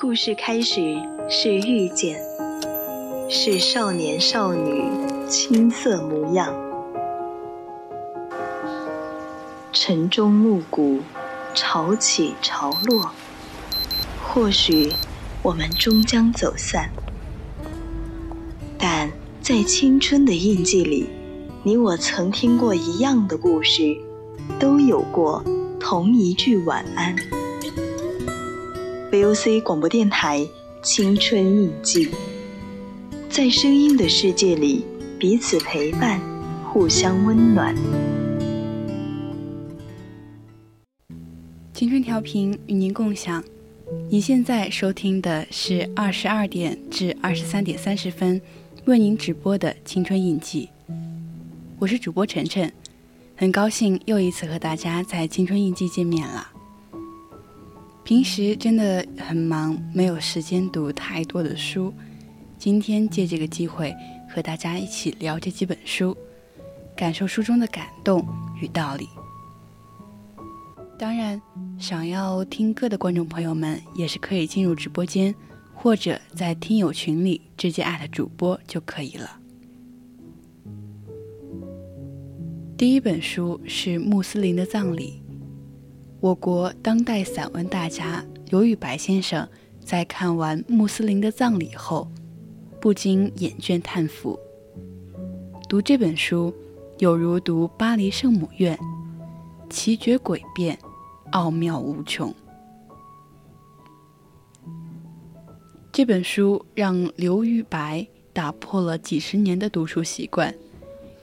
故事开始是遇见，是少年少女青涩模样，晨钟暮鼓，潮起潮落，或许我们终将走散，但在青春的印记里，你我曾听过一样的故事，都有过同一句晚安。VOC 广播电台《青春印记》，在声音的世界里彼此陪伴，互相温暖。青春调频与您共享。您现在收听的是二十二点至二十三点三十分为您直播的《青春印记》，我是主播晨晨，很高兴又一次和大家在《青春印记》见面了。平时真的很忙，没有时间读太多的书。今天借这个机会和大家一起聊这几本书，感受书中的感动与道理。当然，想要听歌的观众朋友们也是可以进入直播间，或者在听友群里直接艾特主播就可以了。第一本书是穆斯林的葬礼。我国当代散文大家刘宇白先生在看完穆斯林的葬礼后，不禁眼倦叹服。读这本书，有如读巴黎圣母院，奇绝诡变，奥妙无穷。这本书让刘宇白打破了几十年的读书习惯，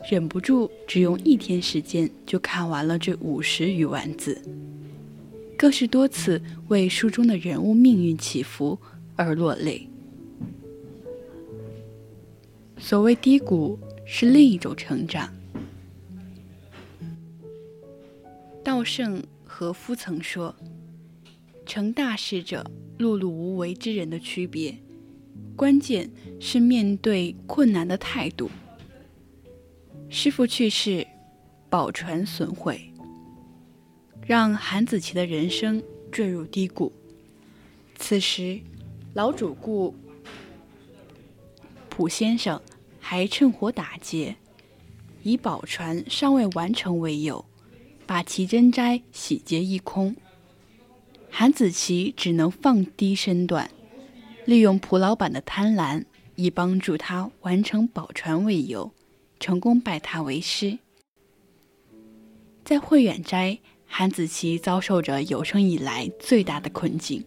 忍不住只用一天时间就看完了这五十余万字。更是多次为书中的人物命运起伏而落泪。所谓低谷，是另一种成长。稻盛和夫曾说：“成大事者，碌碌无为之人的区别，关键是面对困难的态度。”师傅去世，宝船损毁。让韩子琪的人生坠入低谷。此时，老主顾普先生还趁火打劫，以宝船尚未完成为由，把奇珍斋洗劫一空。韩子琪只能放低身段，利用蒲老板的贪婪，以帮助他完成宝船为由，成功拜他为师。在慧远斋。韩子琪遭受着有生以来最大的困境，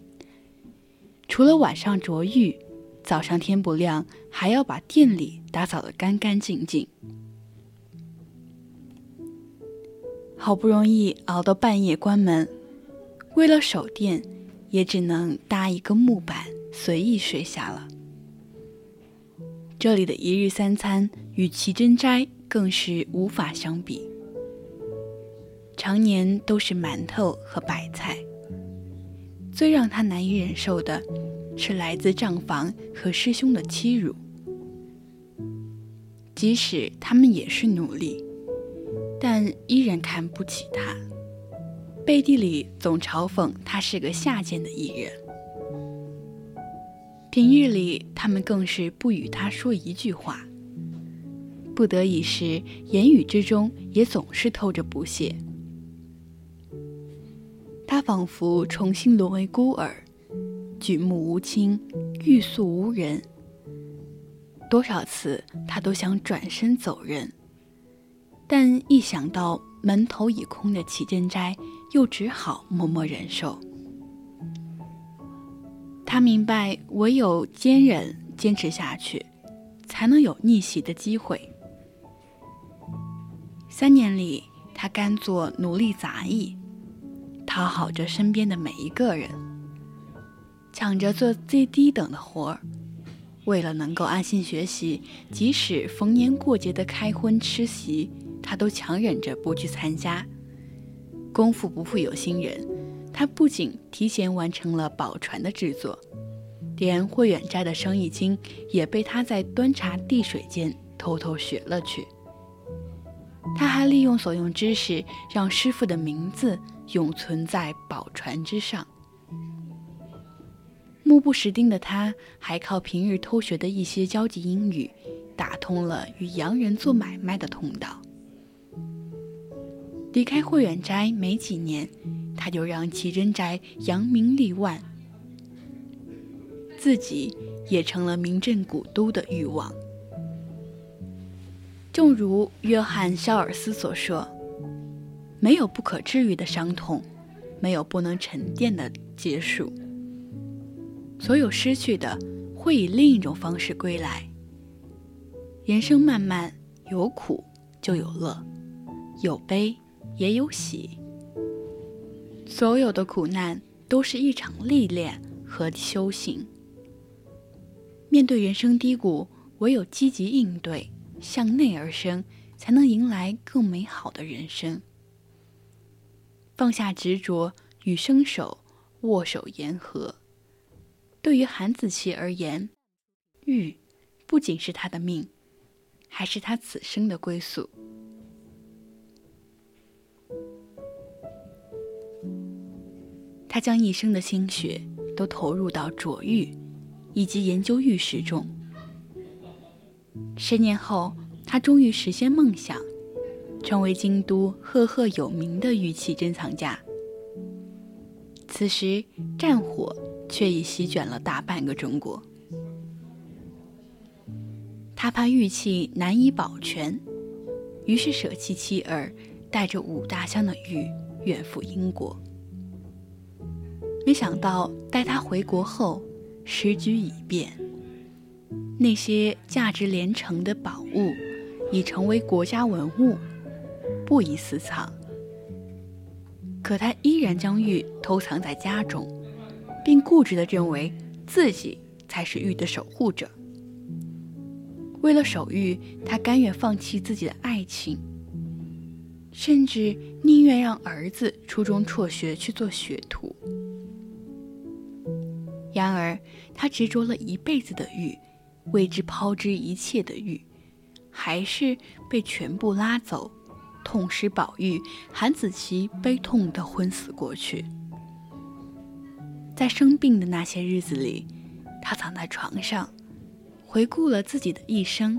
除了晚上着浴，早上天不亮还要把店里打扫得干干净净。好不容易熬到半夜关门，为了守店，也只能搭一个木板随意睡下了。这里的一日三餐与奇珍斋更是无法相比。常年都是馒头和白菜。最让他难以忍受的，是来自账房和师兄的欺辱。即使他们也是奴隶，但依然看不起他，背地里总嘲讽他是个下贱的艺人。平日里，他们更是不与他说一句话。不得已时，言语之中也总是透着不屑。他仿佛重新沦为孤儿，举目无亲，欲诉无人。多少次他都想转身走人，但一想到门头已空的齐珍斋，又只好默默忍受。他明白，唯有坚忍坚持下去，才能有逆袭的机会。三年里，他甘做奴隶杂役。讨好着身边的每一个人，抢着做最低等的活儿，为了能够安心学习，即使逢年过节的开荤吃席，他都强忍着不去参加。功夫不负有心人，他不仅提前完成了宝船的制作，连慧远斋的生意经也被他在端茶递水间偷偷学了去。他还利用所用知识，让师傅的名字。永存在宝船之上。目不识丁的他，还靠平日偷学的一些交际英语，打通了与洋人做买卖的通道。离开慧远斋没几年，他就让齐真斋扬名立万，自己也成了名震古都的欲望。正如约翰·肖尔斯所说：“没有不可治愈的伤痛，没有不能沉淀的结束。”所有失去的，会以另一种方式归来。人生漫漫，有苦就有乐，有悲也有喜。所有的苦难都是一场历练和修行。面对人生低谷，唯有积极应对，向内而生，才能迎来更美好的人生。放下执着，与生手握手言和。对于韩子琪而言，玉不仅是他的命，还是他此生的归宿。他将一生的心血都投入到琢玉以及研究玉石中。十年后，他终于实现梦想，成为京都赫赫有名的玉器珍藏家。此时，战火。却已席卷了大半个中国。他怕玉器难以保全，于是舍弃妻儿，带着五大箱的玉远赴英国。没想到，待他回国后，时局已变，那些价值连城的宝物已成为国家文物，不宜私藏。可他依然将玉偷藏在家中。并固执地认为自己才是玉的守护者。为了守玉，他甘愿放弃自己的爱情，甚至宁愿让儿子初中辍学去做学徒。然而，他执着了一辈子的玉，为之抛之一切的玉，还是被全部拉走，痛失宝玉。韩子琪悲痛地昏死过去。在生病的那些日子里，他躺在床上，回顾了自己的一生。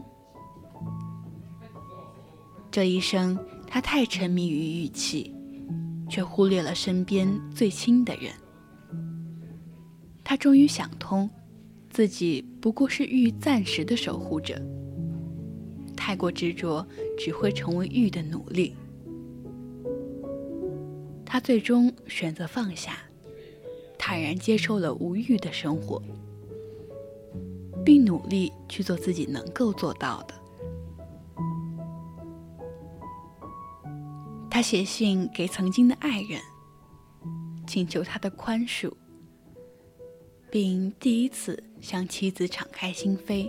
这一生，他太沉迷于玉器，却忽略了身边最亲的人。他终于想通，自己不过是玉暂时的守护者。太过执着，只会成为欲的奴隶。他最终选择放下。坦然接受了无欲的生活，并努力去做自己能够做到的。他写信给曾经的爱人，请求他的宽恕，并第一次向妻子敞开心扉，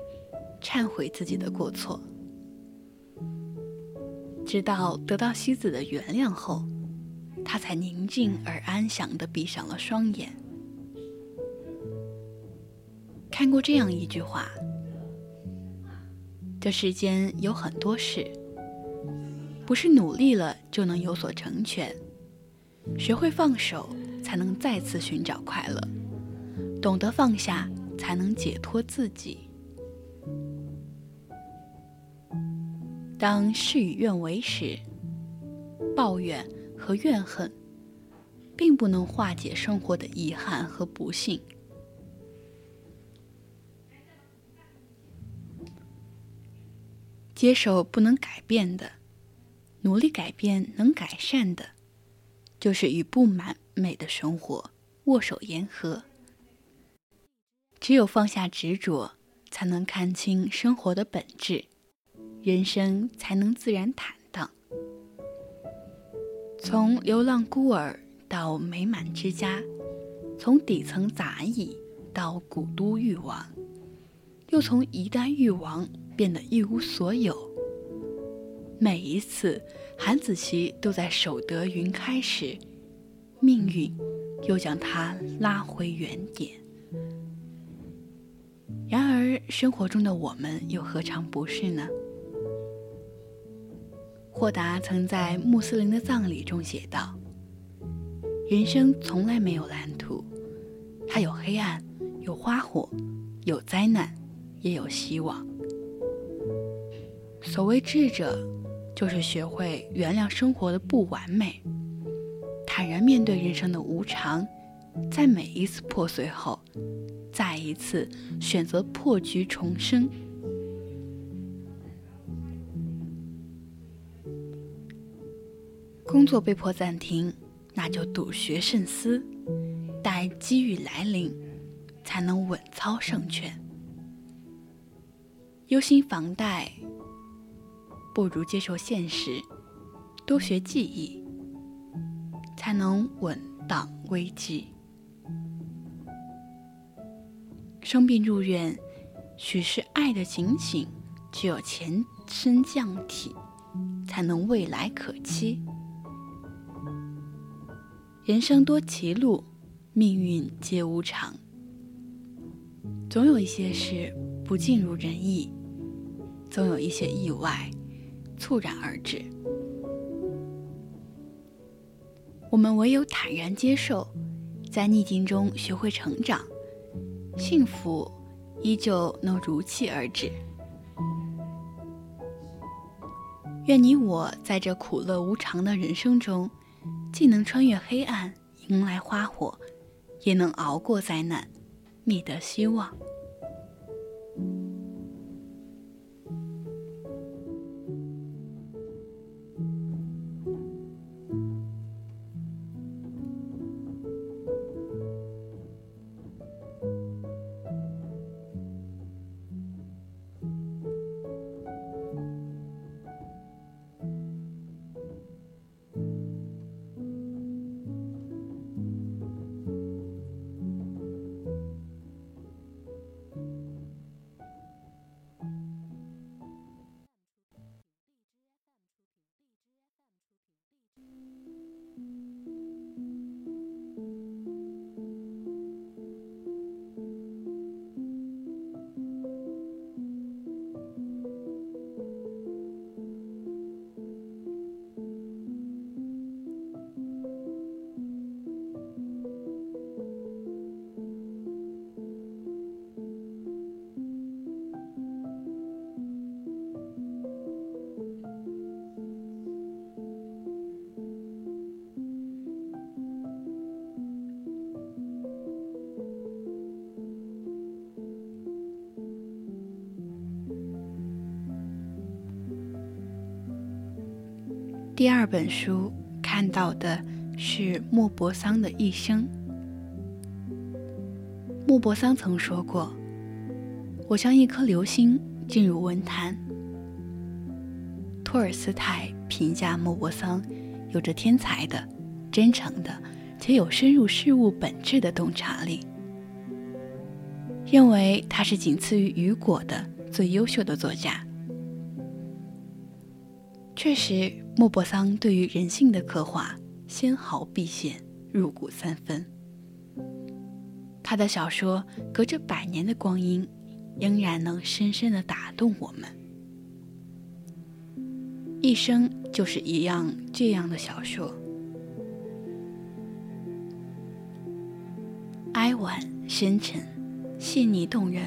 忏悔自己的过错。直到得到西子的原谅后，他才宁静而安详地闭上了双眼。看过这样一句话：这世间有很多事，不是努力了就能有所成全。学会放手，才能再次寻找快乐；懂得放下，才能解脱自己。当事与愿违时，抱怨和怨恨，并不能化解生活的遗憾和不幸。接受不能改变的，努力改变能改善的，就是与不满美的生活握手言和。只有放下执着，才能看清生活的本质，人生才能自然坦荡。从流浪孤儿到美满之家，从底层杂役到古都誉王，又从一代誉王。变得一无所有。每一次，韩子琪都在守得云开时，命运又将他拉回原点。然而，生活中的我们又何尝不是呢？霍达曾在穆斯林的葬礼中写道：“人生从来没有蓝图，它有黑暗，有花火，有灾难，也有希望。所谓智者，就是学会原谅生活的不完美，坦然面对人生的无常，在每一次破碎后，再一次选择破局重生。工作被迫暂停，那就笃学慎思，待机遇来临，才能稳操胜券。忧心房贷，不如接受现实，多学技艺，才能稳当危机。生病入院，许是爱的警醒，只有前身降体，才能未来可期。人生多歧路，命运皆无常。总有一些事不尽如人意，总有一些意外猝然而至。我们唯有坦然接受，在逆境中学会成长，幸福依旧能如期而至。愿你我在这苦乐无常的人生中。既能穿越黑暗，迎来花火，也能熬过灾难，觅得希望。本书看到的是莫泊桑的一生。莫泊桑曾说过：“我像一颗流星进入文坛。”托尔斯泰评价莫泊桑有着天才的、真诚的且有深入事物本质的洞察力，认为他是仅次于雨果的最优秀的作家。确实。莫泊桑对于人性的刻画纤毫毕现，入骨三分。他的小说隔着百年的光阴，仍然能深深的打动我们。一生就是一样这样的小说，哀婉深沉，细腻动人。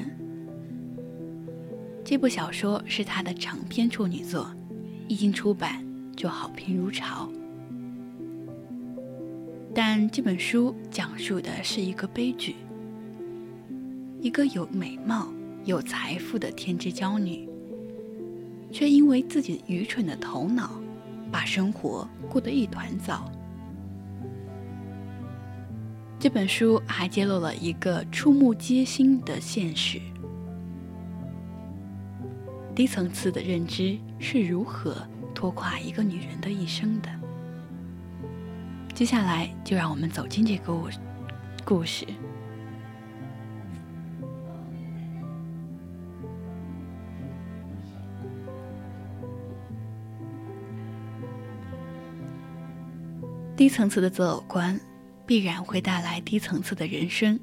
这部小说是他的长篇处女作，一经出版。就好评如潮，但这本书讲述的是一个悲剧：一个有美貌、有财富的天之娇女，却因为自己愚蠢的头脑，把生活过得一团糟。这本书还揭露了一个触目皆心的现实：低层次的认知是如何。拖垮一个女人的一生的。接下来，就让我们走进这个故事。低层次的择偶观，必然会带来低层次的人生。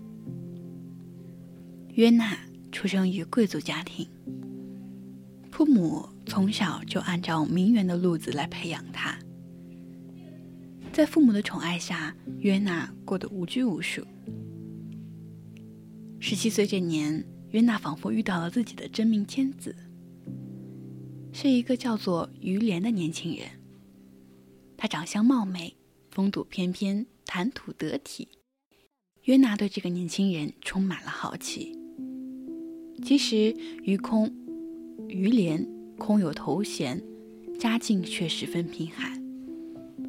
约娜出生于贵族家庭。父母从小就按照名媛的路子来培养他，在父母的宠爱下，约娜过得无拘无束。十七岁这年，约娜仿佛遇到了自己的真命天子，是一个叫做于连的年轻人。他长相貌美，风度翩翩，谈吐得体。约娜对这个年轻人充满了好奇。其实于空、于连空有头衔，家境却十分贫寒，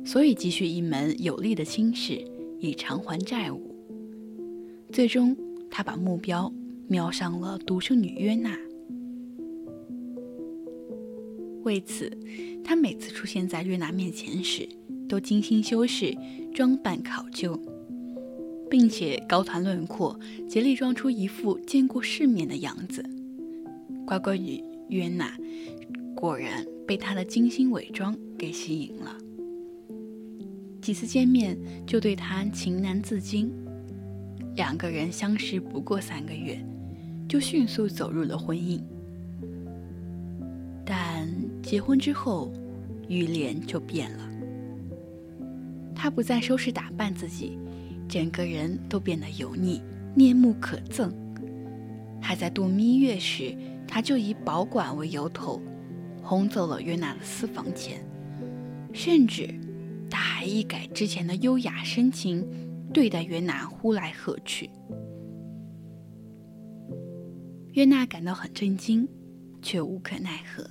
所以急需一门有力的亲事以偿还债务。最终，他把目标瞄上了独生女约娜。为此，他每次出现在约娜面前时，都精心修饰、装扮考究，并且高谈论阔，竭力装出一副见过世面的样子。乖乖女约娜果然被他的精心伪装给吸引了，几次见面就对他情难自禁。两个人相识不过三个月，就迅速走入了婚姻。但结婚之后，于连就变了。他不再收拾打扮自己，整个人都变得油腻，面目可憎。还在度蜜月时，他就以保管为由头，轰走了约娜的私房钱，甚至他还一改之前的优雅深情。对待约娜呼来喝去，约娜感到很震惊，却无可奈何。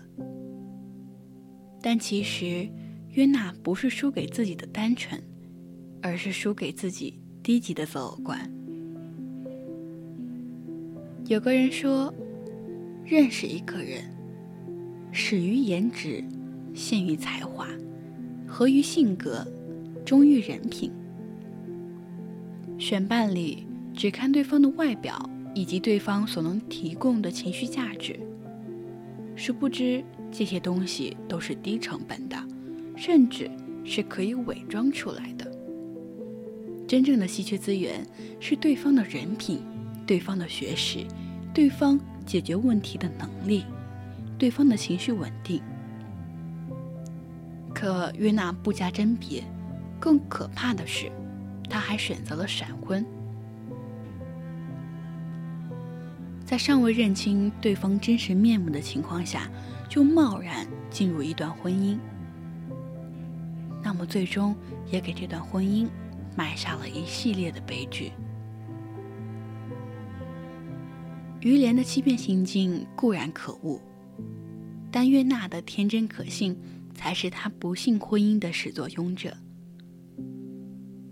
但其实，约娜不是输给自己的单纯，而是输给自己低级的择偶观。有个人说：“认识一个人，始于颜值，陷于才华，合于性格，忠于人品。”选伴侣只看对方的外表以及对方所能提供的情绪价值，殊不知这些东西都是低成本的，甚至是可以伪装出来的。真正的稀缺资源是对方的人品、对方的学识、对方解决问题的能力、对方的情绪稳定。可约娜不加甄别，更可怕的是。他还选择了闪婚，在尚未认清对方真实面目的情况下，就贸然进入一段婚姻，那么最终也给这段婚姻埋下了一系列的悲剧。于连的欺骗行径固然可恶，但约娜的天真可信才是他不幸婚姻的始作俑者。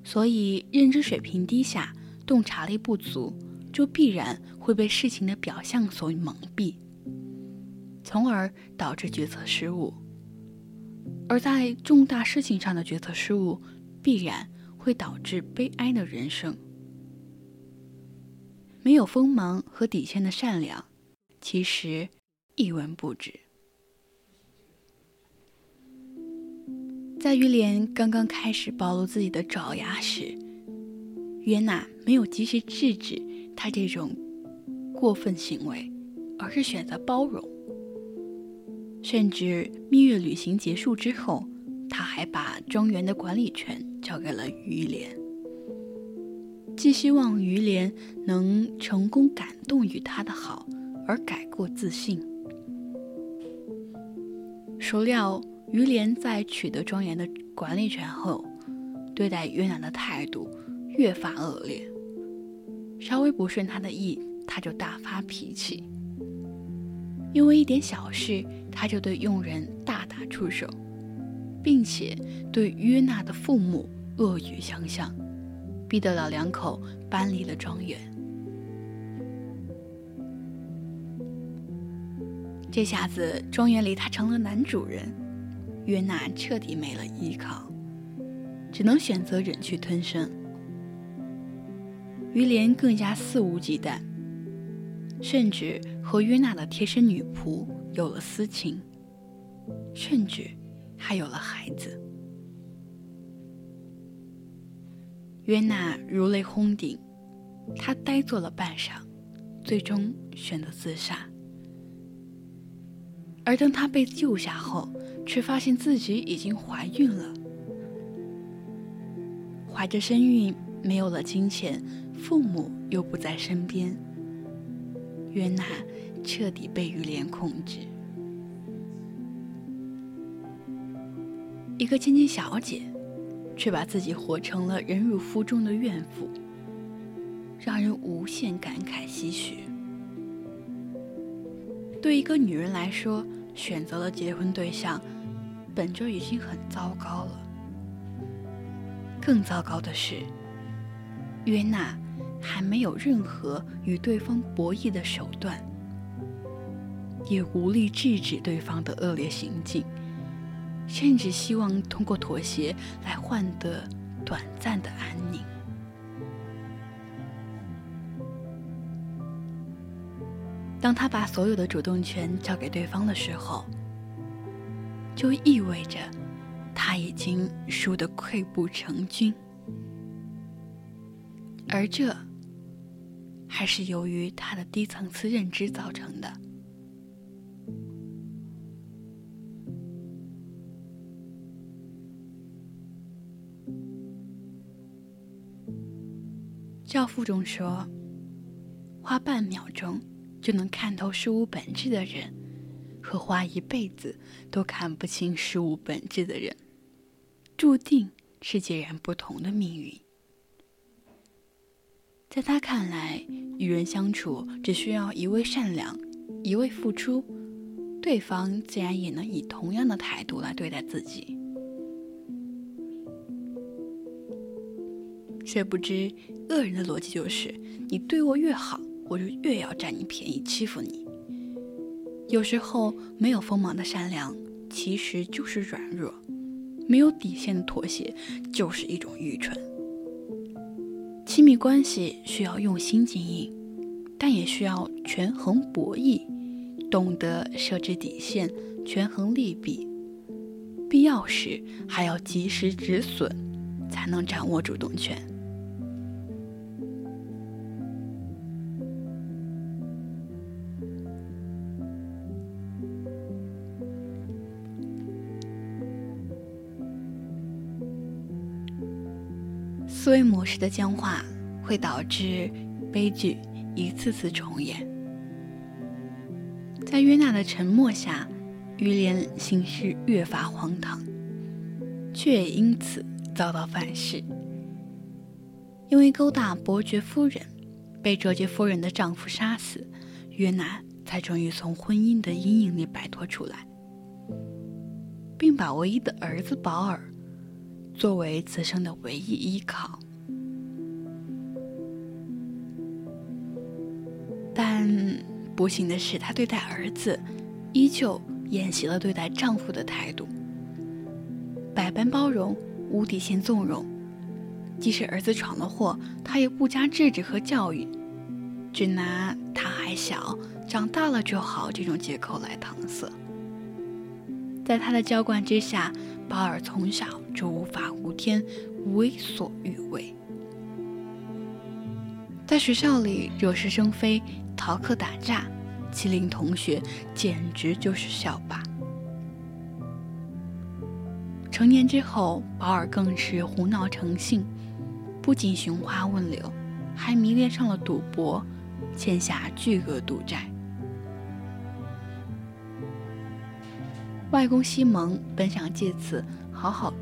所以，认知水平低下、洞察力不足，就必然会被事情的表象所蒙蔽，从而导致决策失误。而在重大事情上的决策失误，必然会导致悲哀的人生。没有锋芒和底线的善良，其实一文不值。在于连刚刚开始暴露自己的爪牙时，约娜没有及时制止他这种过分行为，而是选择包容。甚至蜜月旅行结束之后，他还把庄园的管理权交给了于连，寄希望于连能成功感动于他的好而改过自新。孰料。于连在取得庄园的管理权后，对待约娜的态度越发恶劣。稍微不顺他的意，他就大发脾气。因为一点小事，他就对佣人大打出手，并且对约娜的父母恶语相向，逼得老两口搬离了庄园。这下子，庄园里他成了男主人。约娜彻底没了依靠，只能选择忍气吞声。于连更加肆无忌惮，甚至和约娜的贴身女仆有了私情，甚至还有了孩子。约娜如雷轰顶，她呆坐了半晌，最终选择自杀。而当她被救下后，却发现自己已经怀孕了，怀着身孕，没有了金钱，父母又不在身边，约娜彻底被于连控制。一个千金小姐，却把自己活成了忍辱负重的怨妇，让人无限感慨唏嘘。对一个女人来说，选择了结婚对象，本就已经很糟糕了。更糟糕的是，约娜还没有任何与对方博弈的手段，也无力制止对方的恶劣行径。甚至希望通过妥协来换得短暂的安宁。当他把所有的主动权交给对方的时候，就意味着他已经输得溃不成军，而这还是由于他的低层次认知造成的。教父中说：“花半秒钟就能看透事物本质的人，和花一辈子都看不清事物本质的人，注定是截然不同的命运。”在他看来，与人相处只需要一味善良，一味付出，对方自然也能以同样的态度来对待自己。却不知，恶人的逻辑就是：你对我越好，我就越要占你便宜，欺负你。有时候，没有锋芒的善良其实就是软弱；没有底线的妥协就是一种愚蠢。亲密关系需要用心经营，但也需要权衡博弈，懂得设置底线，权衡利弊，必要时还要及时止损，才能掌握主动权。思维模式的僵化会导致悲剧一次次重演。在约娜的沉默下，于连行事越发荒唐，却也因此遭到反噬。因为勾搭伯爵夫人，被卓杰夫人的丈夫杀死，约娜才终于从婚姻的阴影里摆脱出来，并把唯一的儿子保尔。作为此生的唯一依靠，但不幸的是，她对待儿子依旧沿袭了对待丈夫的态度，百般包容，无底线纵容。即使儿子闯了祸，她也不加制止和教育，只拿他还小，长大了就好这种借口来搪塞。在他的娇惯之下。保尔从小就无法无天，为所欲为，在学校里惹是生非、逃课打架、欺凌同学，简直就是校霸。成年之后，保尔更是胡闹成性，不仅寻花问柳，还迷恋上了赌博，欠下巨额赌债。外公西蒙本想借此好好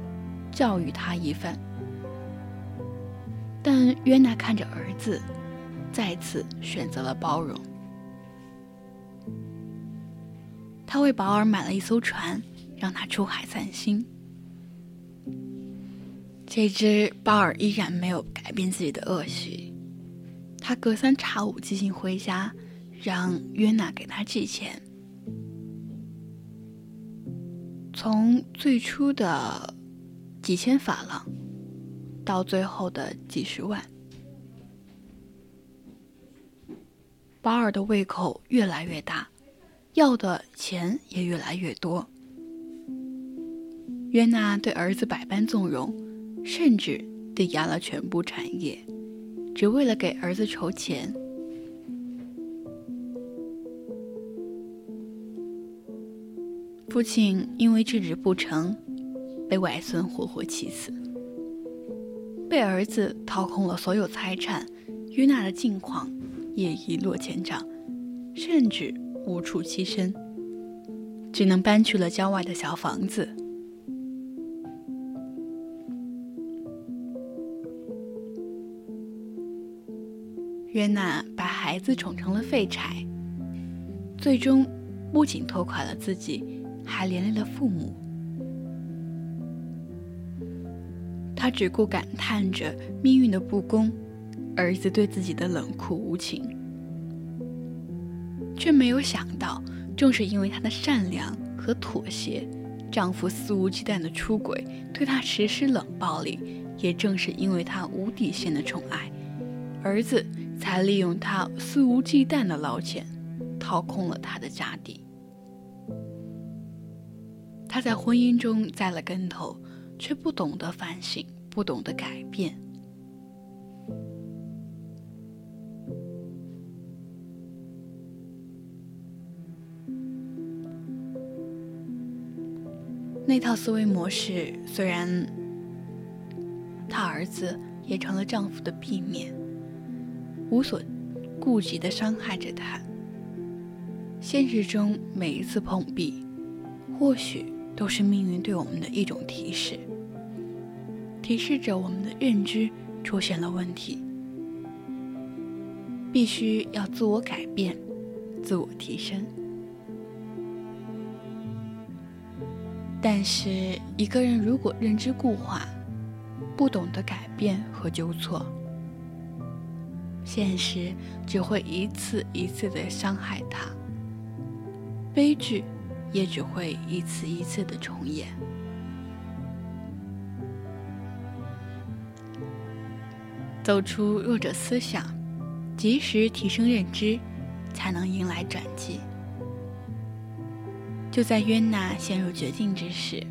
教育他一番，但约娜看着儿子，再次选择了包容。他为保尔买了一艘船，让他出海散心。谁知保尔依然没有改变自己的恶习，他隔三差五寄信回家，让约娜给他寄钱。从最初的几千法郎，到最后的几十万，保尔的胃口越来越大，要的钱也越来越多。约娜对儿子百般纵容，甚至抵押了全部产业，只为了给儿子筹钱。父亲因为制止不成，被外孙活活气死。被儿子掏空了所有财产，约娜的境况也一落千丈，甚至无处栖身，只能搬去了郊外的小房子。约娜把孩子宠成了废柴，最终不仅拖垮了自己，还连累了父母。他只顾感叹着命运的不公，儿子对自己的冷酷无情，却没有想到，正是因为他的善良和妥协，丈夫肆无忌惮的出轨，对她实施冷暴力，也正是因为他无底线的宠爱，儿子才利用他肆无忌惮的捞钱，掏空了他的家底。他在婚姻中栽了跟头。却不懂得反省，不懂得改变。那套思维模式，虽然她儿子也成了丈夫的避免，无所顾及的伤害着她。现实中每一次碰壁，或许。都是命运对我们的一种提示，提示着我们的认知出现了问题，必须要自我改变、自我提升。但是，一个人如果认知固化，不懂得改变和纠错，现实只会一次一次的伤害他，悲剧。也只会一次一次的重演。走出弱者思想，及时提升认知，才能迎来转机。就在约娜陷入绝境之时，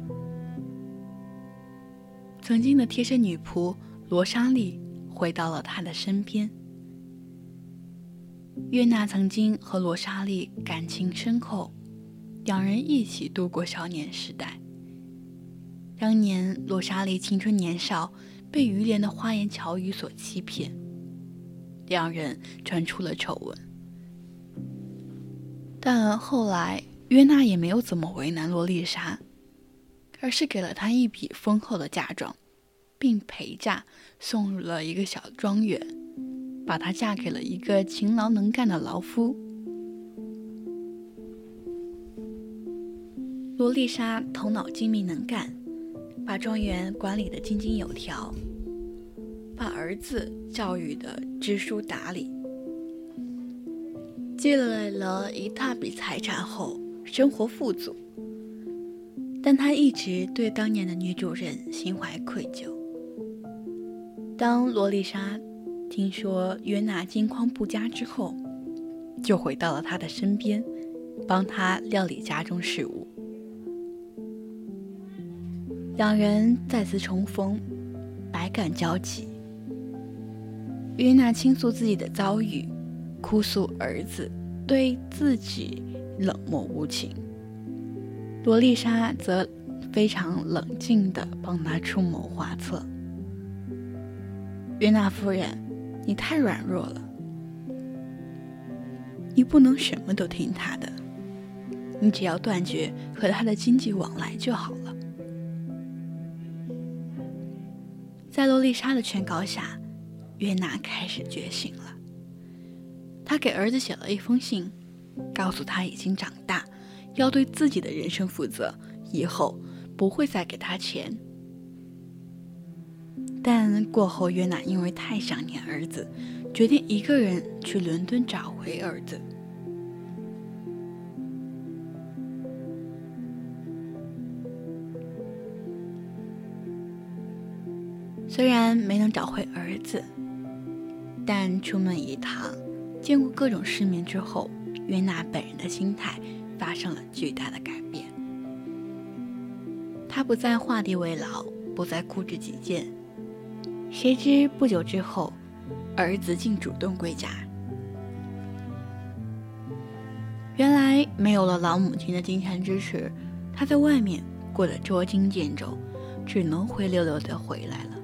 曾经的贴身女仆罗莎莉回到了她的身边。约娜曾经和罗莎莉感情深厚。两人一起度过少年时代。当年罗莎莉青春年少，被于连的花言巧语所欺骗，两人传出了丑闻。但后来约娜也没有怎么为难罗丽莎，而是给了她一笔丰厚的嫁妆，并陪嫁送入了一个小庄园，把她嫁给了一个勤劳能干的劳夫。罗丽莎头脑精明能干，把庄园管理得井井有条，把儿子教育得知书达理，积累了一大笔财产后，生活富足。但她一直对当年的女主人心怀愧疚。当罗丽莎听说约娜境况不佳之后，就回到了她的身边，帮她料理家中事务。两人再次重逢，百感交集。约娜倾诉自己的遭遇，哭诉儿子对自己冷漠无情。罗丽莎则非常冷静地帮他出谋划策。约娜夫人，你太软弱了，你不能什么都听他的，你只要断绝和他的经济往来就好了。在洛丽莎的劝告下，约娜开始觉醒了。她给儿子写了一封信，告诉他已经长大，要对自己的人生负责，以后不会再给他钱。但过后，约娜因为太想念儿子，决定一个人去伦敦找回儿子。虽然没能找回儿子，但出门一趟，见过各种世面之后，约娜本人的心态发生了巨大的改变。她不再画地为牢，不再固执己见。谁知不久之后，儿子竟主动归家。原来没有了老母亲的金钱支持，他在外面过得捉襟见肘，只能灰溜溜的回来了。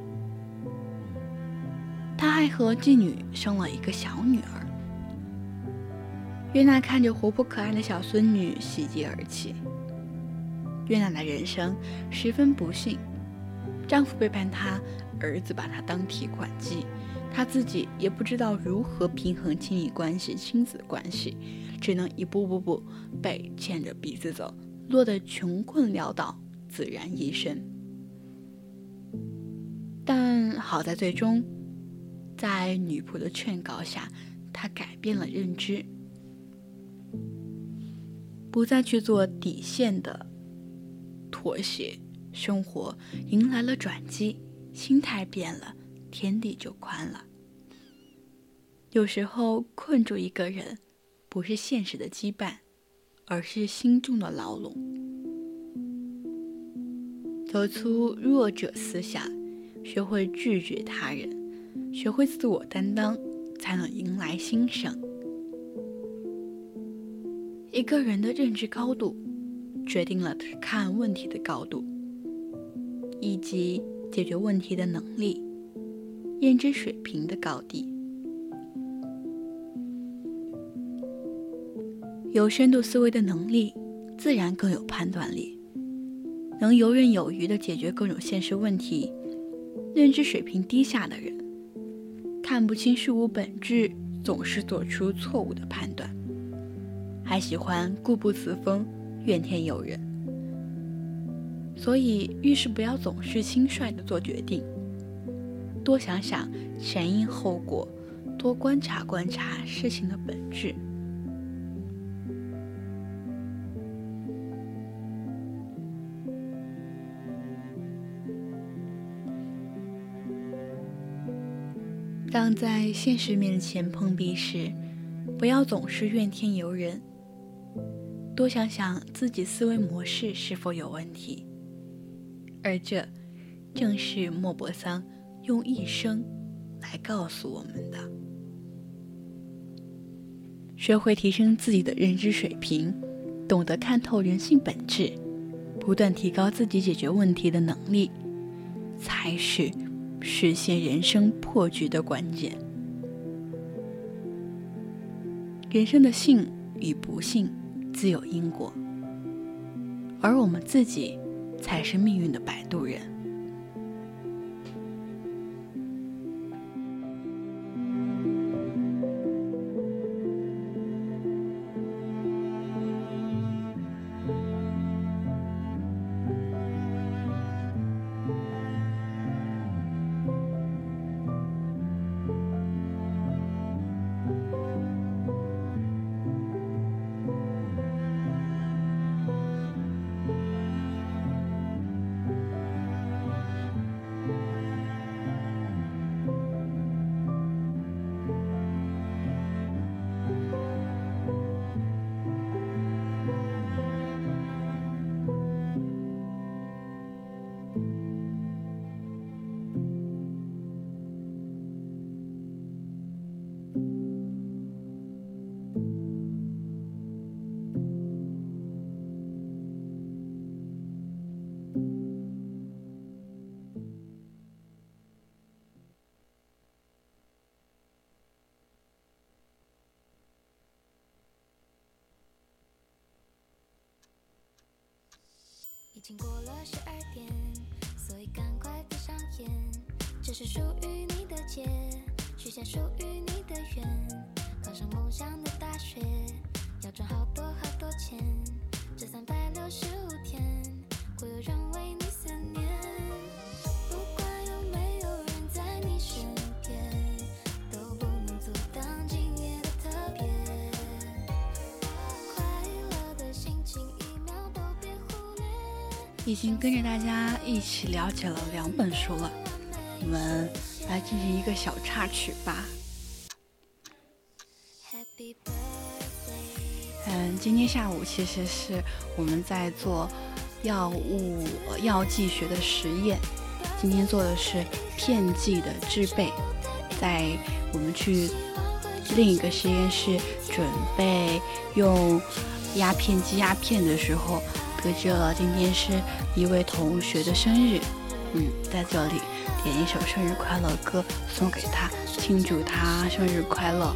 奈何妓女生了一个小女儿。约娜看着活泼可爱的小孙女，喜极而泣。约娜的人生十分不幸，丈夫背叛她，儿子把她当提款机，她自己也不知道如何平衡亲密关系、亲子关系，只能一步步步被牵着鼻子走，落得穷困潦倒，自然一生。但好在最终，在女仆的劝告下，她改变了认知，不再去做底线的。妥协，生活迎来了转机，心态变了，天地就宽了。有时候困住一个人，不是现实的羁绊，而是心中的牢笼。走出弱者思想，学会拒绝他人，学会自我担当，才能迎来新生。一个人的认知高度。决定了看问题的高度，以及解决问题的能力、认知水平的高低。有深度思维的能力，自然更有判断力，能游刃有余地解决各种现实问题。认知水平低下的人，看不清事物本质，总是做出错误的判断，还喜欢固步自封。怨天尤人，所以遇事不要总是轻率的做决定，多想想前因后果，多观察观察事情的本质。当在现实面前碰壁时，不要总是怨天尤人。多想想自己思维模式是否有问题，而这正是莫泊桑用一生来告诉我们的：学会提升自己的认知水平，懂得看透人性本质，不断提高自己解决问题的能力，才是实现人生破局的关键。人生的幸与不幸。自有因果，而我们自己才是命运的摆渡人。已经跟着大家一起了解了两本书了，我们来进行一个小插曲吧。嗯，今天下午其实是我们在做药物药剂学的实验，今天做的是片剂的制备，在我们去另一个实验室准备用压片机压片的时候。得知了今天是一位同学的生日，嗯，在这里点一首生日快乐歌送给他，庆祝他生日快乐。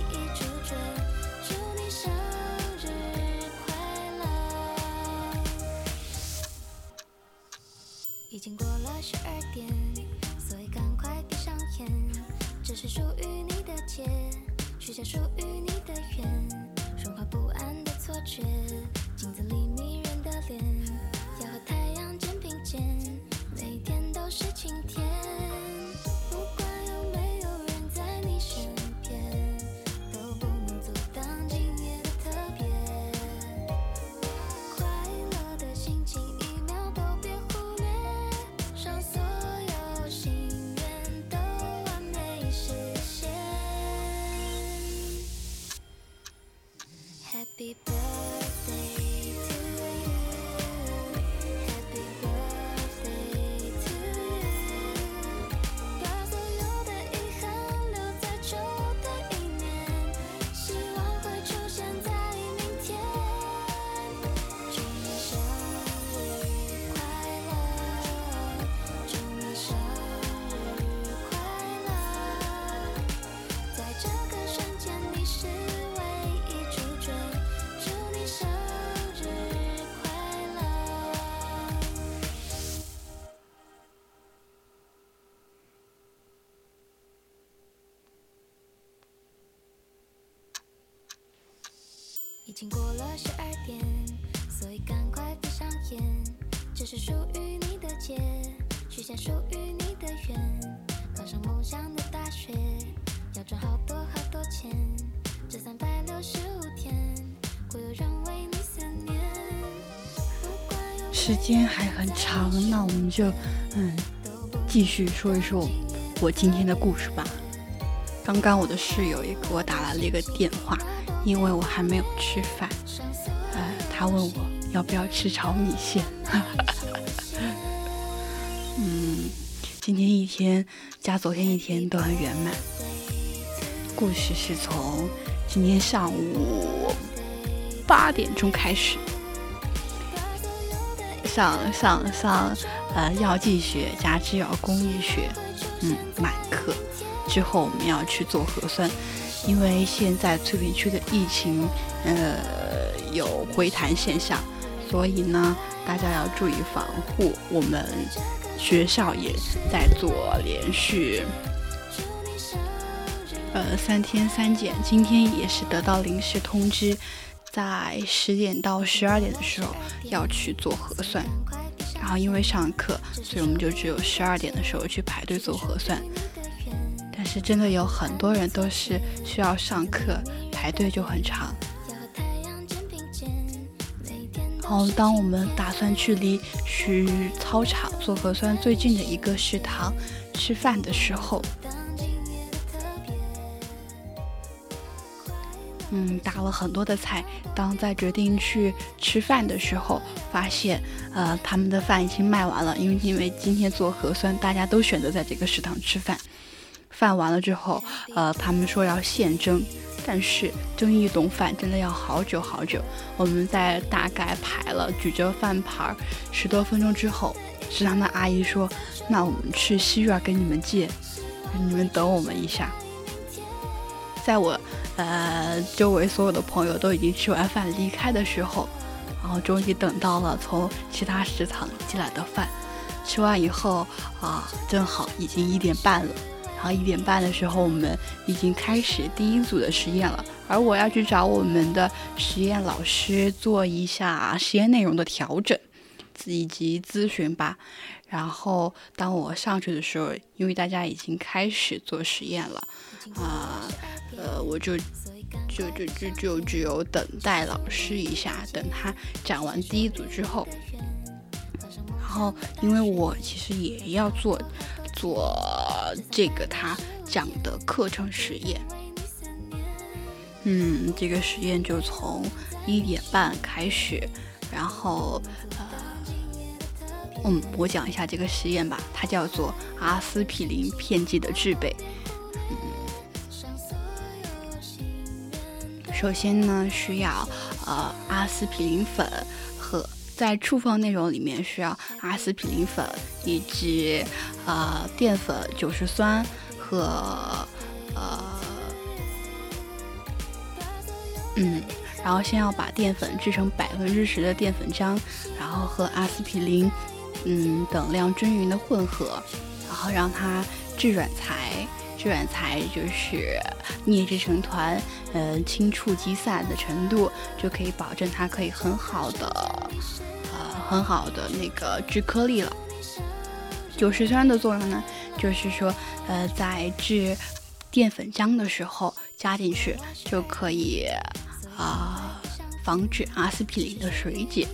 许下属于你的愿。考上梦想的大学，要赚好多好多钱。这三百六十五天，会有人为你思念。不管有时间还很长，那我们就嗯继续说一说我今天的故事吧。刚刚我的室友也给我打来了一个电话，因为我还没有吃饭，呃，他问我要不要吃炒米线。一天加昨天一天都很圆满。故事是从今天上午八点钟开始。上上上呃药剂学加制药工艺学，嗯，满课。之后我们要去做核酸，因为现在翠屏区的疫情呃有回弹现象，所以呢大家要注意防护。我们学校也在做连续呃三天三检，今天也是得到临时通知。在十点到十二点的时候要去做核酸，然后因为上课，所以我们就只有十二点的时候去排队做核酸。但是真的有很多人都是需要上课，排队就很长。然后当我们打算去离去操场做核酸最近的一个食堂吃饭的时候，嗯，打了很多的菜。当在决定去吃饭的时候，发现，呃，他们的饭已经卖完了，因为因为今天做核酸，大家都选择在这个食堂吃饭。饭完了之后，呃，他们说要现蒸，但是蒸一笼饭真的要好久好久。我们在大概排了举着饭盘十多分钟之后，食堂的阿姨说：“那我们去西院给你们借，你们等我们一下。”在我呃周围所有的朋友都已经吃完饭离开的时候，然后终于等到了从其他食堂寄来的饭。吃完以后啊，正好已经一点半了。然后一点半的时候，我们已经开始第一组的实验了。而我要去找我们的实验老师做一下实验内容的调整以及咨询吧。然后当我上去的时候，因为大家已经开始做实验了，啊、呃，我就就就就就只有等待老师一下，等他讲完第一组之后，然后因为我其实也要做做呃这个他讲的课程实验，嗯，这个实验就从一点半开始，然后呃，嗯，我讲一下这个实验吧，它叫做阿司匹林片剂的制备。首先呢，需要呃阿司匹林粉和在处方内容里面需要阿司匹林粉以及呃淀粉、酒石酸和呃嗯，然后先要把淀粉制成百分之十的淀粉浆，然后和阿司匹林嗯等量均匀的混合，然后让它制软材，制软材就是捏制成团，呃，轻触即散的程度，就可以保证它可以很好的，呃，很好的那个制颗粒了。酒石酸的作用呢，就是说，呃，在制淀粉浆的时候加进去，就可以啊防止阿司匹林的水解。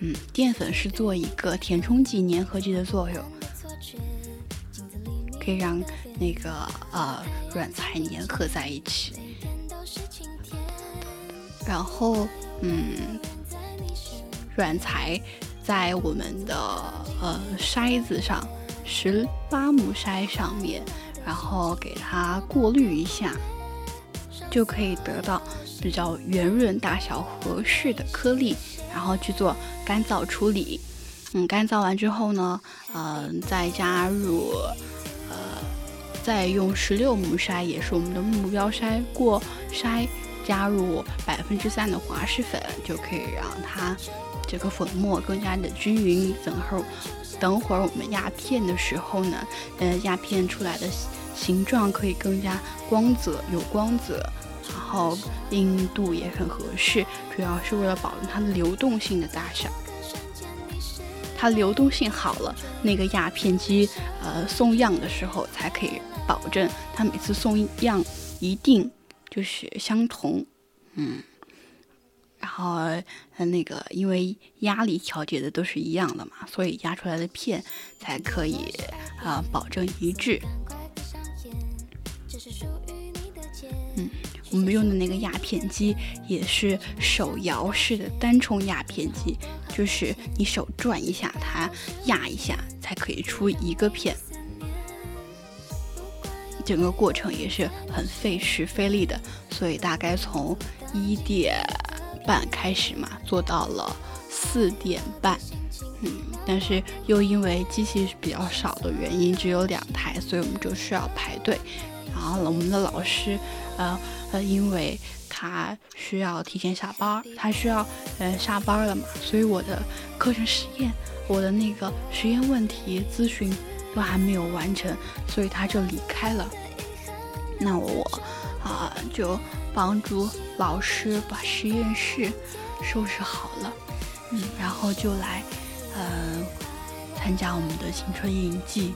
嗯，淀粉是做一个填充剂、粘合剂的作用，可以让那个呃软材粘合在一起。然后，嗯，软材在我们的呃筛子上，十八目筛上面，然后给它过滤一下，就可以得到比较圆润、大小合适的颗粒。然后去做干燥处理，嗯，干燥完之后呢，嗯，再加入，呃，再用十六目筛，也是我们的目标筛过筛，加入百分之三的滑石粉，就可以让它这个粉末更加的均匀。等会儿，等会儿我们压片的时候呢，呃，压片出来的形状可以更加光泽，有光泽。然后硬度也很合适，主要是为了保证它的流动性的大小。它流动性好了，那个压片机呃送样的时候才可以保证它每次送样一定就是相同。嗯，然后它那个因为压力调节的都是一样的嘛，所以压出来的片才可以啊保证一致。嗯。我们用的那个压片机也是手摇式的单冲压片机，就是你手转一下，它压一下才可以出一个片。整个过程也是很费时费力的，所以大概从一点半开始嘛，做到了四点半。嗯，但是又因为机器比较少的原因，只有两台，所以我们就需要排队。然后我们的老师，呃。呃，因为他需要提前下班，他需要呃下班了嘛，所以我的课程实验，我的那个实验问题咨询都还没有完成，所以他就离开了。那我啊就帮助老师把实验室收拾好了，嗯，然后就来呃参加我们的青春印记，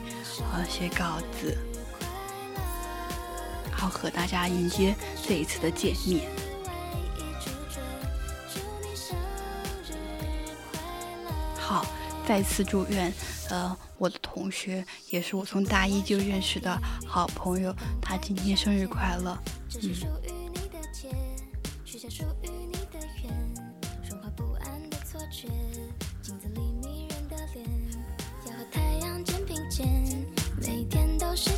呃写稿子。好，和大家迎接这一次的见面。好，再次祝愿，呃，我的同学，也是我从大一就认识的好朋友，他今天生日快乐。嗯。是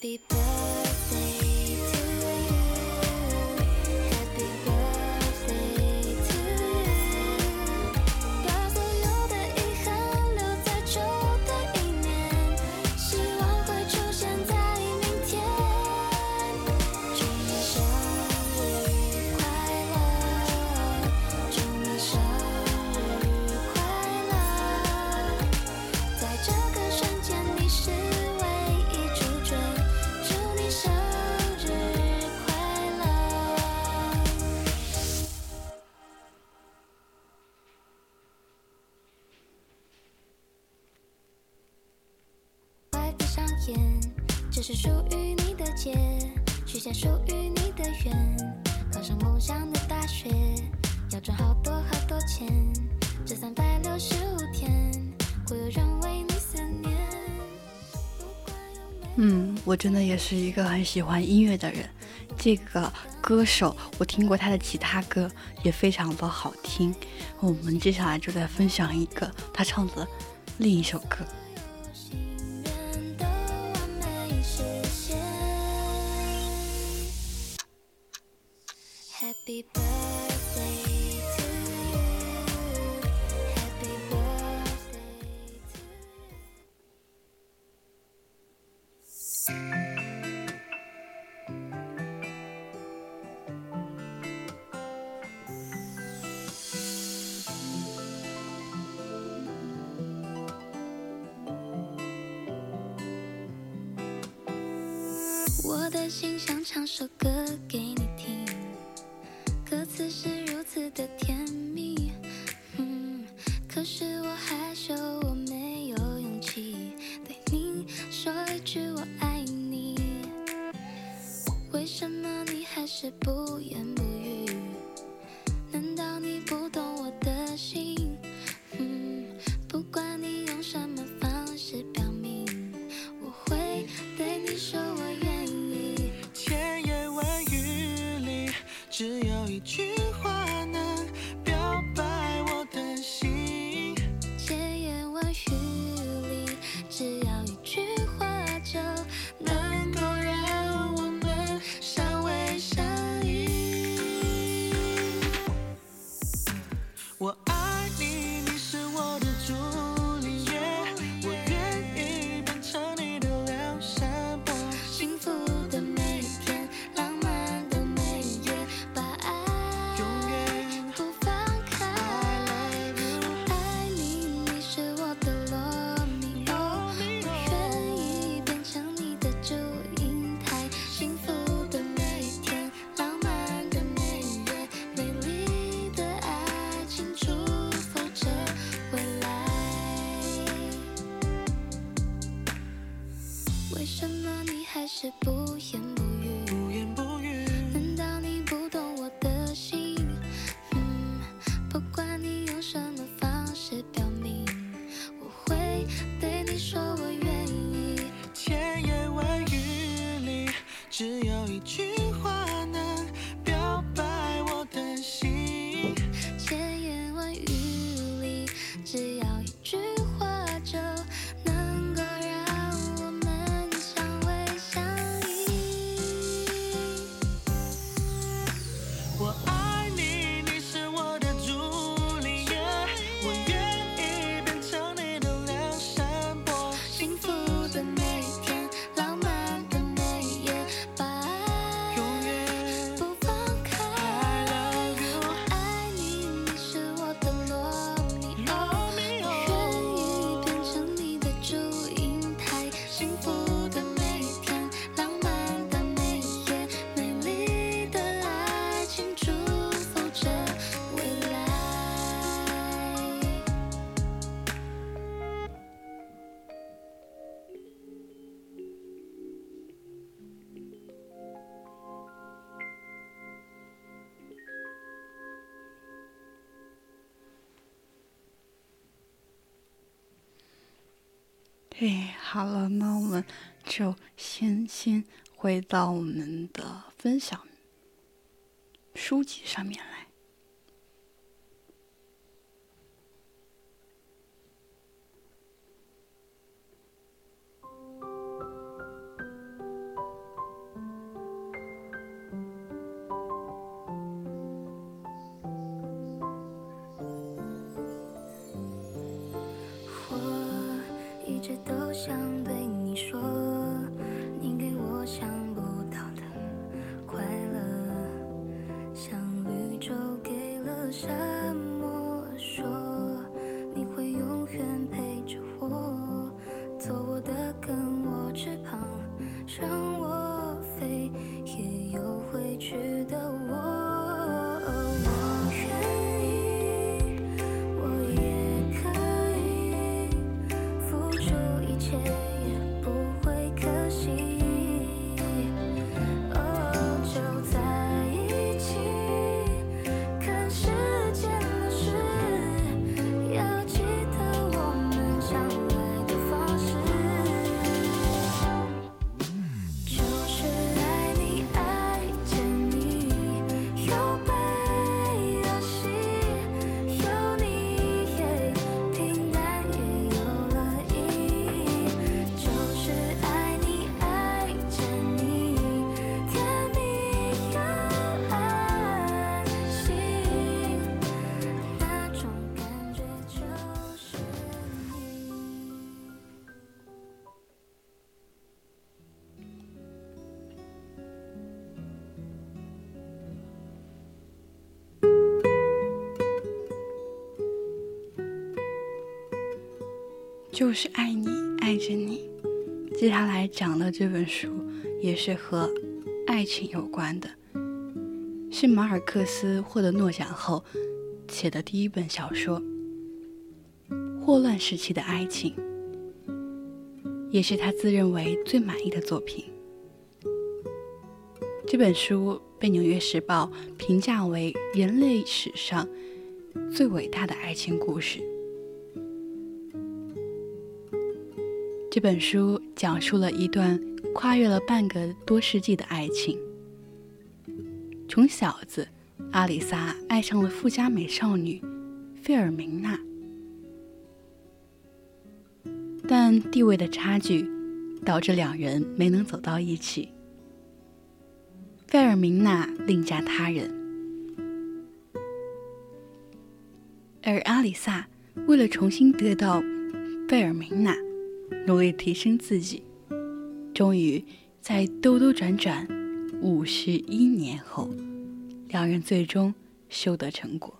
Tipo 言，这是属于你的结，许下属于你的愿，考上梦想的大学，要赚好多好多钱。这三百六十五天，会有人为你思念。嗯，我真的也是一个很喜欢音乐的人。这个歌手，我听过他的其他歌，也非常的好听。我们接下来就在分享一个他唱的另一首歌。Happy birthday 好了那我们就先先回到我们的分享书籍上面就是爱你爱着你。接下来讲的这本书也是和爱情有关的是马尔克斯获得诺奖后写的第一本小说霍乱时期的爱情也是他自认为最满意的作品。这本书被纽约时报评价为人类史上最伟大的爱情故事。这本书讲述了一段跨越了半个多世纪的爱情。穷小子阿里萨爱上了富家美少女费尔明娜，但地位的差距导致两人没能走到一起。费尔明娜另嫁他人，而阿里萨为了重新得到费尔明娜，努力提升自己，终于在兜兜转转五十一年后，两人最终修得成果。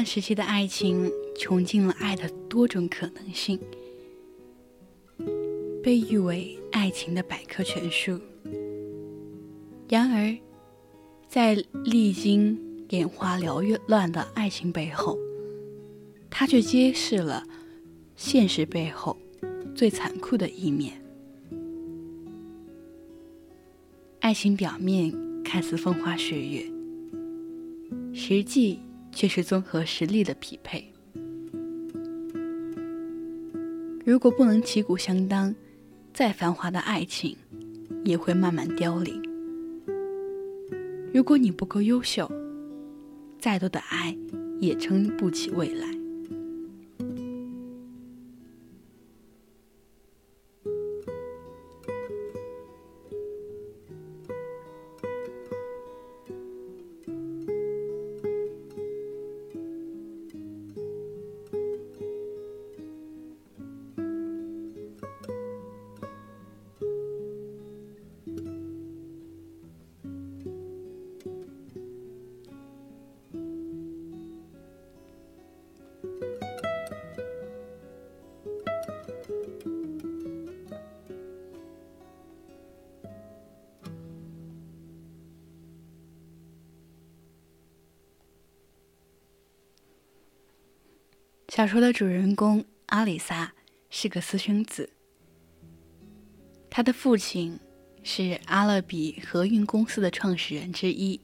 霍乱时期的爱情穷尽了爱的多种可能性，被誉为爱情的百科全书。然而，在历经眼花缭乱的爱情背后，它却揭示了现实背后最残酷的一面。爱情表面看似风花雪月，实际。却是综合实力的匹配。如果不能旗鼓相当，再繁华的爱情也会慢慢凋零。如果你不够优秀，再多的爱也撑不起未来。小说的主人公阿里萨是个私生子，他的父亲是阿勒比河运公司的创始人之一。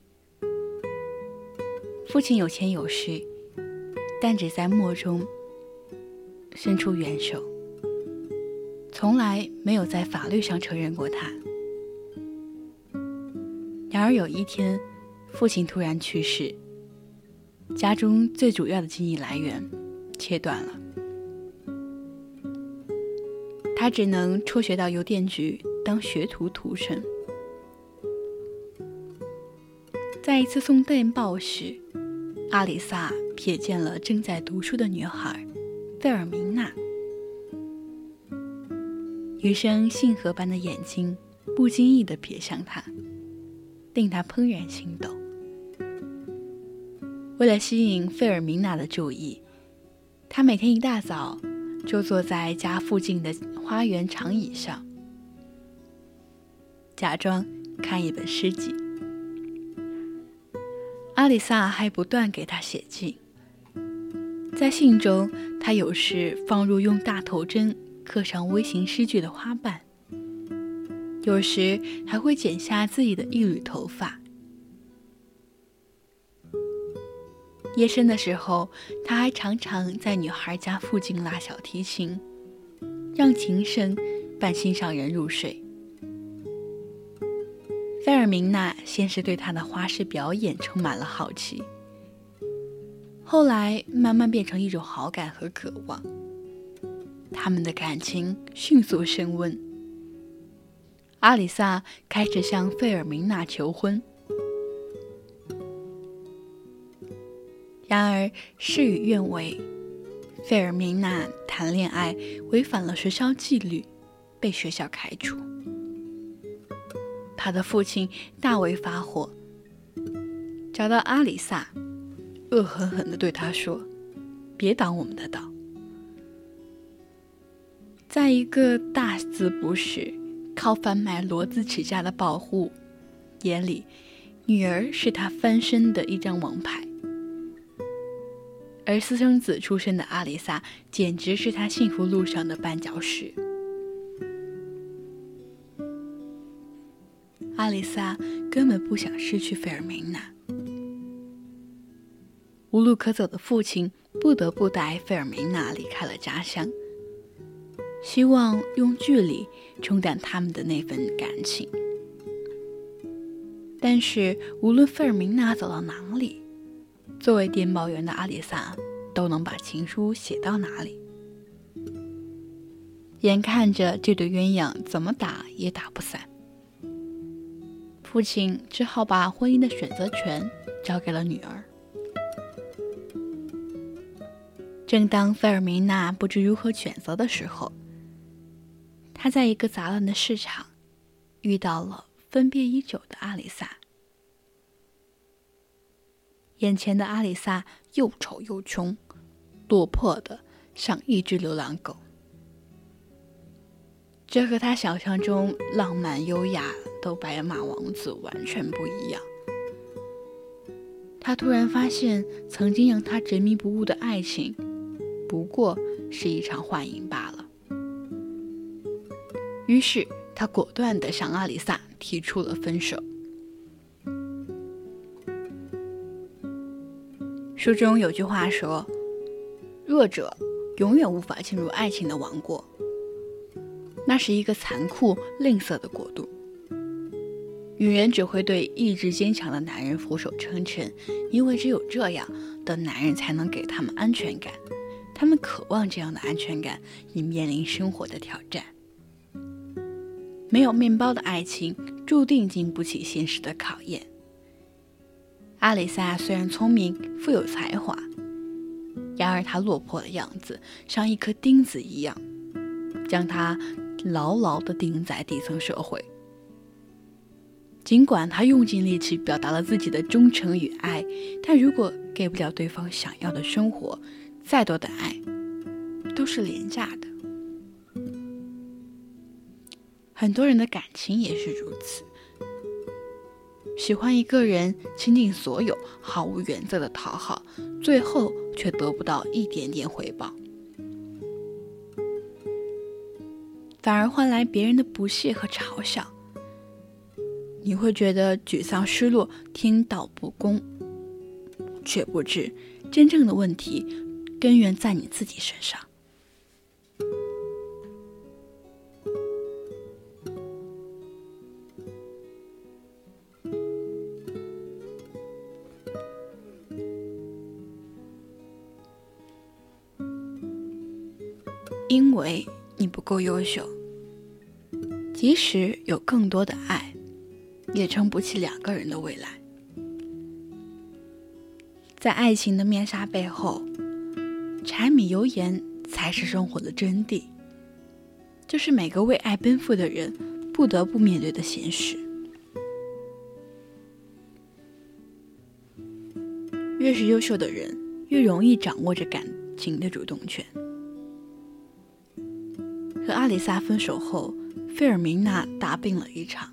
父亲有钱有势，但只在漠中伸出援手，从来没有在法律上承认过他。然而有一天，父亲突然去世，家中最主要的经济来源。切断了，他只能辍学到邮电局当学徒徒生。在一次送电报时，阿里萨瞥见了正在读书的女孩费尔明娜，余生杏核般的眼睛不经意地瞥向他，令他怦然心动。为了吸引费尔明娜的注意。他每天一大早就坐在家附近的花园长椅上，假装看一本诗集。阿里萨还不断给他写信，在信中，他有时放入用大头针刻上微型诗句的花瓣，有时还会剪下自己的一缕头发。夜深的时候，他还常常在女孩家附近拉小提琴，让琴声伴心上人入睡。费尔明娜先是对他的花式表演充满了好奇，后来慢慢变成一种好感和渴望。他们的感情迅速升温。阿里萨开始向费尔明娜求婚。然而事与愿违，费尔明娜谈恋爱违反了学校纪律，被学校开除。他的父亲大为发火，找到阿里萨，恶狠狠地对他说：“别挡我们的道。”在一个大字不识、靠贩卖骡子起家的保护眼里，女儿是他翻身的一张王牌。而私生子出身的阿里萨，简直是他幸福路上的绊脚石。阿里萨根本不想失去费尔明娜，无路可走的父亲不得不带费尔明娜离开了家乡，希望用距离冲淡他们的那份感情。但是，无论费尔明娜走到哪里，作为电报员的阿里萨都能把情书写到哪里。眼看着这对鸳鸯怎么打也打不散，父亲只好把婚姻的选择权交给了女儿。正当费尔明娜不知如何选择的时候，她在一个杂乱的市场遇到了分别已久的阿里萨。眼前的阿里萨又丑又穷，落魄的像一只流浪狗。这和他想象中浪漫优雅的白马王子完全不一样。他突然发现，曾经让他执迷不悟的爱情，不过是一场幻影罢了。于是，他果断地向阿里萨提出了分手。书中有句话说：“弱者永远无法进入爱情的王国，那是一个残酷吝啬的国度。女人只会对意志坚强的男人俯首称臣，因为只有这样的男人才能给他们安全感。他们渴望这样的安全感，以面临生活的挑战。没有面包的爱情，注定经不起现实的考验。”阿里萨虽然聪明富有才华，然而他落魄的样子像一颗钉子一样，将他牢牢地钉在底层社会。尽管他用尽力气表达了自己的忠诚与爱，但如果给不了对方想要的生活，再多的爱都是廉价的。很多人的感情也是如此。喜欢一个人，倾尽所有，毫无原则的讨好，最后却得不到一点点回报，反而换来别人的不屑和嘲笑。你会觉得沮丧、失落，天道不公，却不知真正的问题根源在你自己身上。为你不够优秀，即使有更多的爱，也撑不起两个人的未来。在爱情的面纱背后，柴米油盐才是生活的真谛，就是每个为爱奔赴的人不得不面对的现实。越是优秀的人，越容易掌握着感情的主动权。和阿里萨分手后，费尔明娜大病了一场。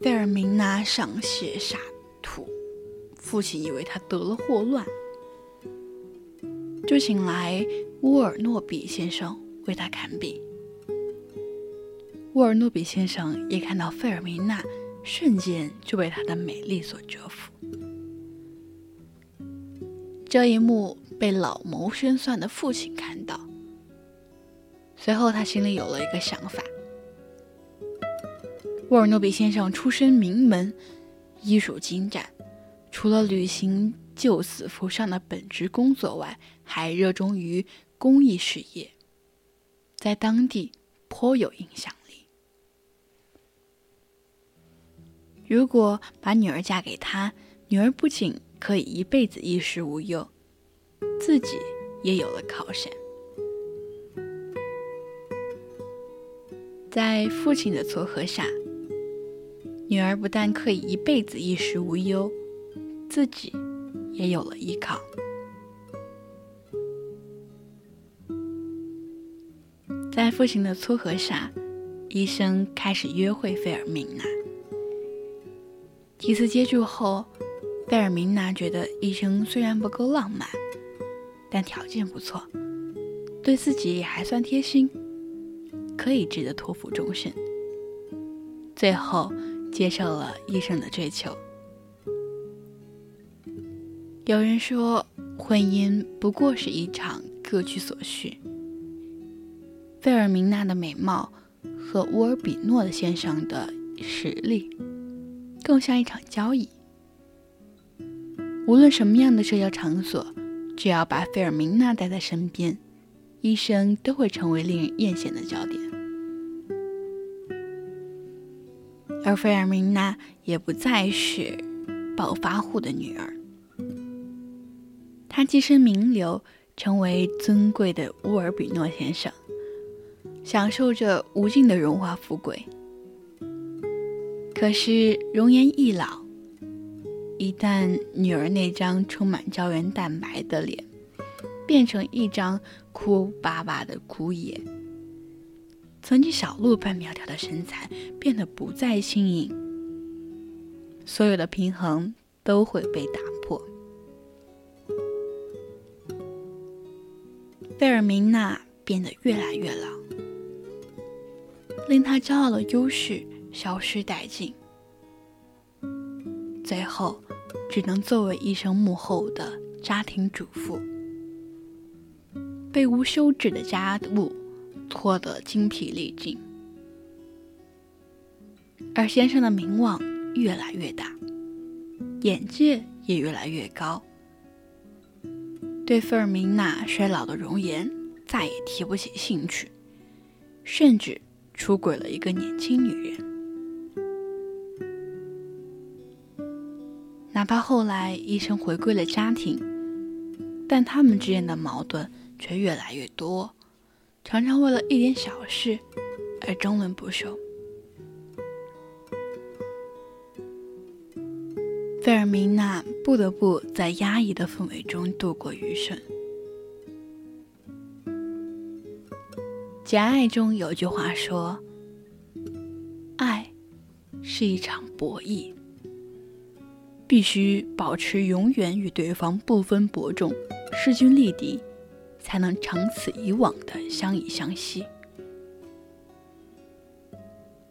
费尔明娜上泻下吐，父亲以为她得了霍乱，就请来乌尔诺比先生为她看病。乌尔诺比先生一看到费尔明娜，瞬间就被她的美丽所折服。这一幕被老谋深算的父亲看到。随后他心里有了一个想法。沃尔诺比先生出身名门，医术精湛，除了履行救死扶伤的本职工作外，还热衷于公益事业，在当地颇有影响力。如果把女儿嫁给他，女儿不仅可以一辈子衣食无忧，自己也有了靠山。在父亲的撮合下，女儿不但可以一辈子衣食无忧，自己也有了依靠。在父亲的撮合下，医生开始约会费尔明娜。几次接触后，费尔明娜觉得医生虽然不够浪漫，但条件不错，对自己也还算贴心。可以值得托付终身。最后接受了医生的追求。有人说，婚姻不过是一场各取所需。费尔明娜的美貌和乌尔比诺的先生的实力，更像一场交易。无论什么样的社交场所，只要把费尔明娜带在身边，医生都会成为令人艳羡的焦点。而费尔明娜也不再是暴发户的女儿，她跻身名流，成为尊贵的乌尔比诺先生，享受着无尽的荣华富贵。可是容颜易老，一旦女儿那张充满胶原蛋白的脸变成一张哭巴巴的枯叶。曾经小鹿般苗条的身材变得不再轻盈，所有的平衡都会被打破。费尔明娜变得越来越老，令她骄傲的优势消失殆尽，最后只能作为一生幕后的家庭主妇，被无休止的家务。拖得精疲力尽，而先生的名望越来越大，眼界也越来越高，对费尔明娜衰老的容颜再也提不起兴趣，甚至出轨了一个年轻女人。哪怕后来医生回归了家庭，但他们之间的矛盾却越来越多。常常为了一点小事而争论不休。费尔明娜不得不在压抑的氛围中度过余生。《简爱》中有句话说：“爱是一场博弈，必须保持永远与对方不分伯仲，势均力敌。”才能长此以往的相依相惜。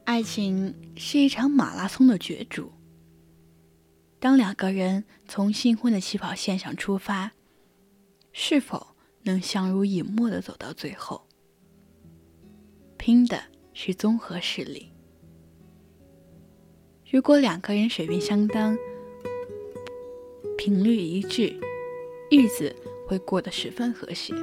爱情是一场马拉松的角逐。当两个人从新婚的起跑线上出发，是否能相濡以沫的走到最后，拼的是综合实力。如果两个人水平相当，频率一致，日子。会过得十分和谐，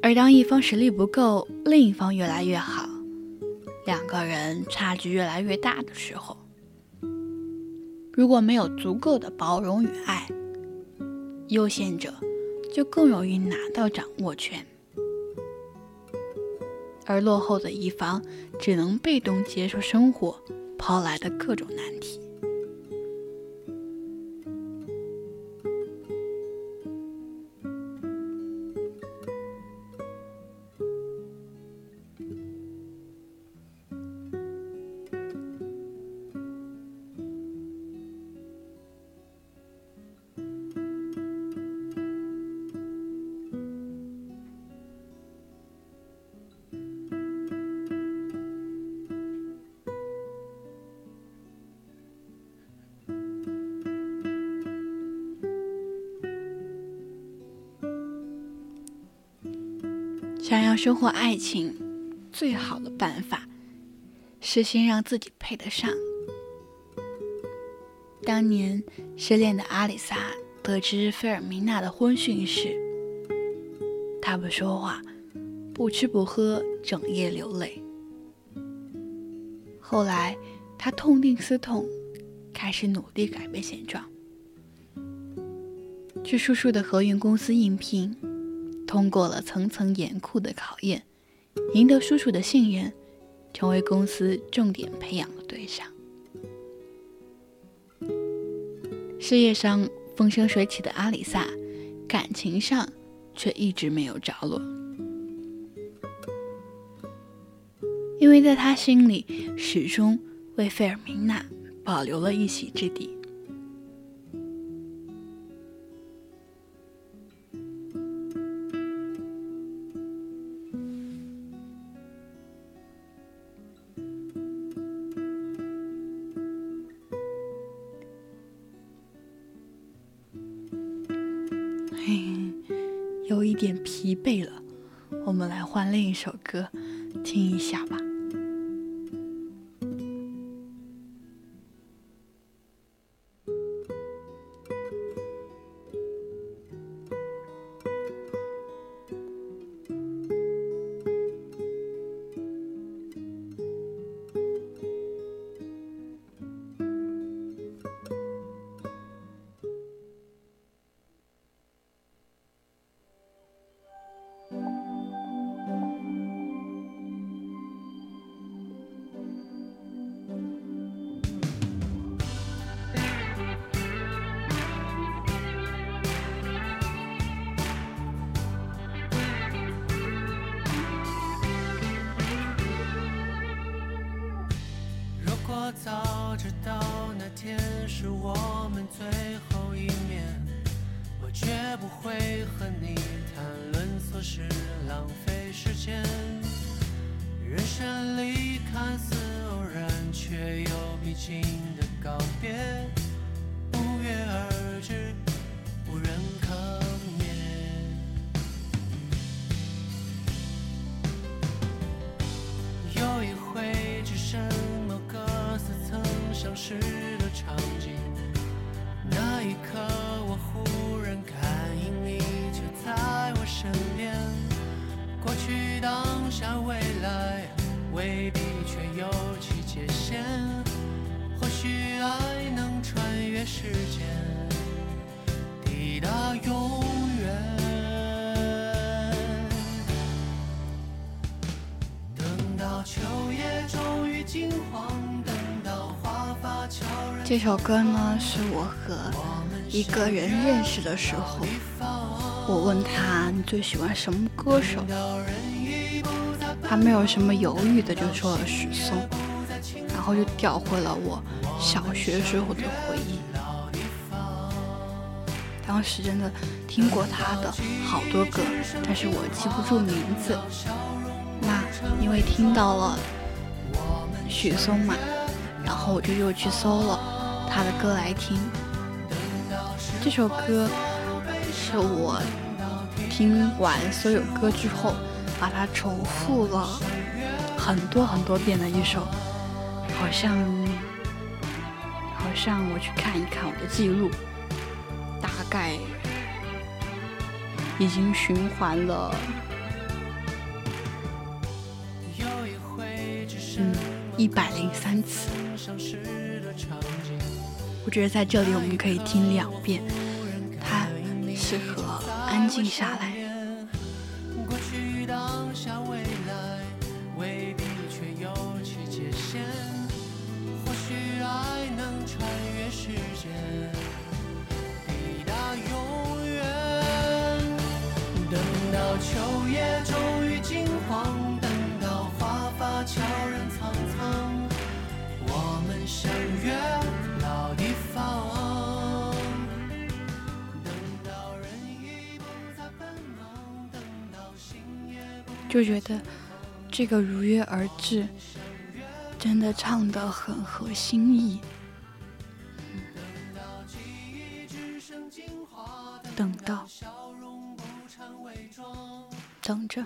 而当一方实力不够，另一方越来越好，两个人差距越来越大的时候，如果没有足够的包容与爱，优先者就更容易拿到掌握权，而落后的一方只能被动接受生活抛来的各种难题。收获爱情，最好的办法是先让自己配得上。当年失恋的阿里萨得知费尔明娜的婚讯时，他不说话，不吃不喝，整夜流泪。后来，他痛定思痛，开始努力改变现状，去叔叔的合运公司应聘，通过了层层严酷的考验，赢得叔叔的信任，成为公司重点培养的对象。事业上风生水起的阿里萨，感情上却一直没有着落。因为在他心里，始终为费尔明娜保留了一席之地。另一首歌听一下吧。未必却有其界限。或许爱能穿越时间，抵达永远。等到秋叶终于金黄，等到花发悄然这首歌呢，是我和一个人认识的时候，我问他你最喜欢什么歌手，他没有什么犹豫的就说了许嵩，然后就调回了我小学时候的回忆。当时真的听过他的好多歌，但是我记不住名字。那因为听到了许嵩嘛，然后我就又去搜了他的歌来听。这首歌是我听完所有歌之后，把它重复了很多很多遍的一首，好像好像我去看一看我的记录，大概已经循环了。嗯，一百零三次。我觉得在这里我们可以听两遍，它适合安静下来。就觉得这个如约而至，真的唱得很合心意。等到，等着，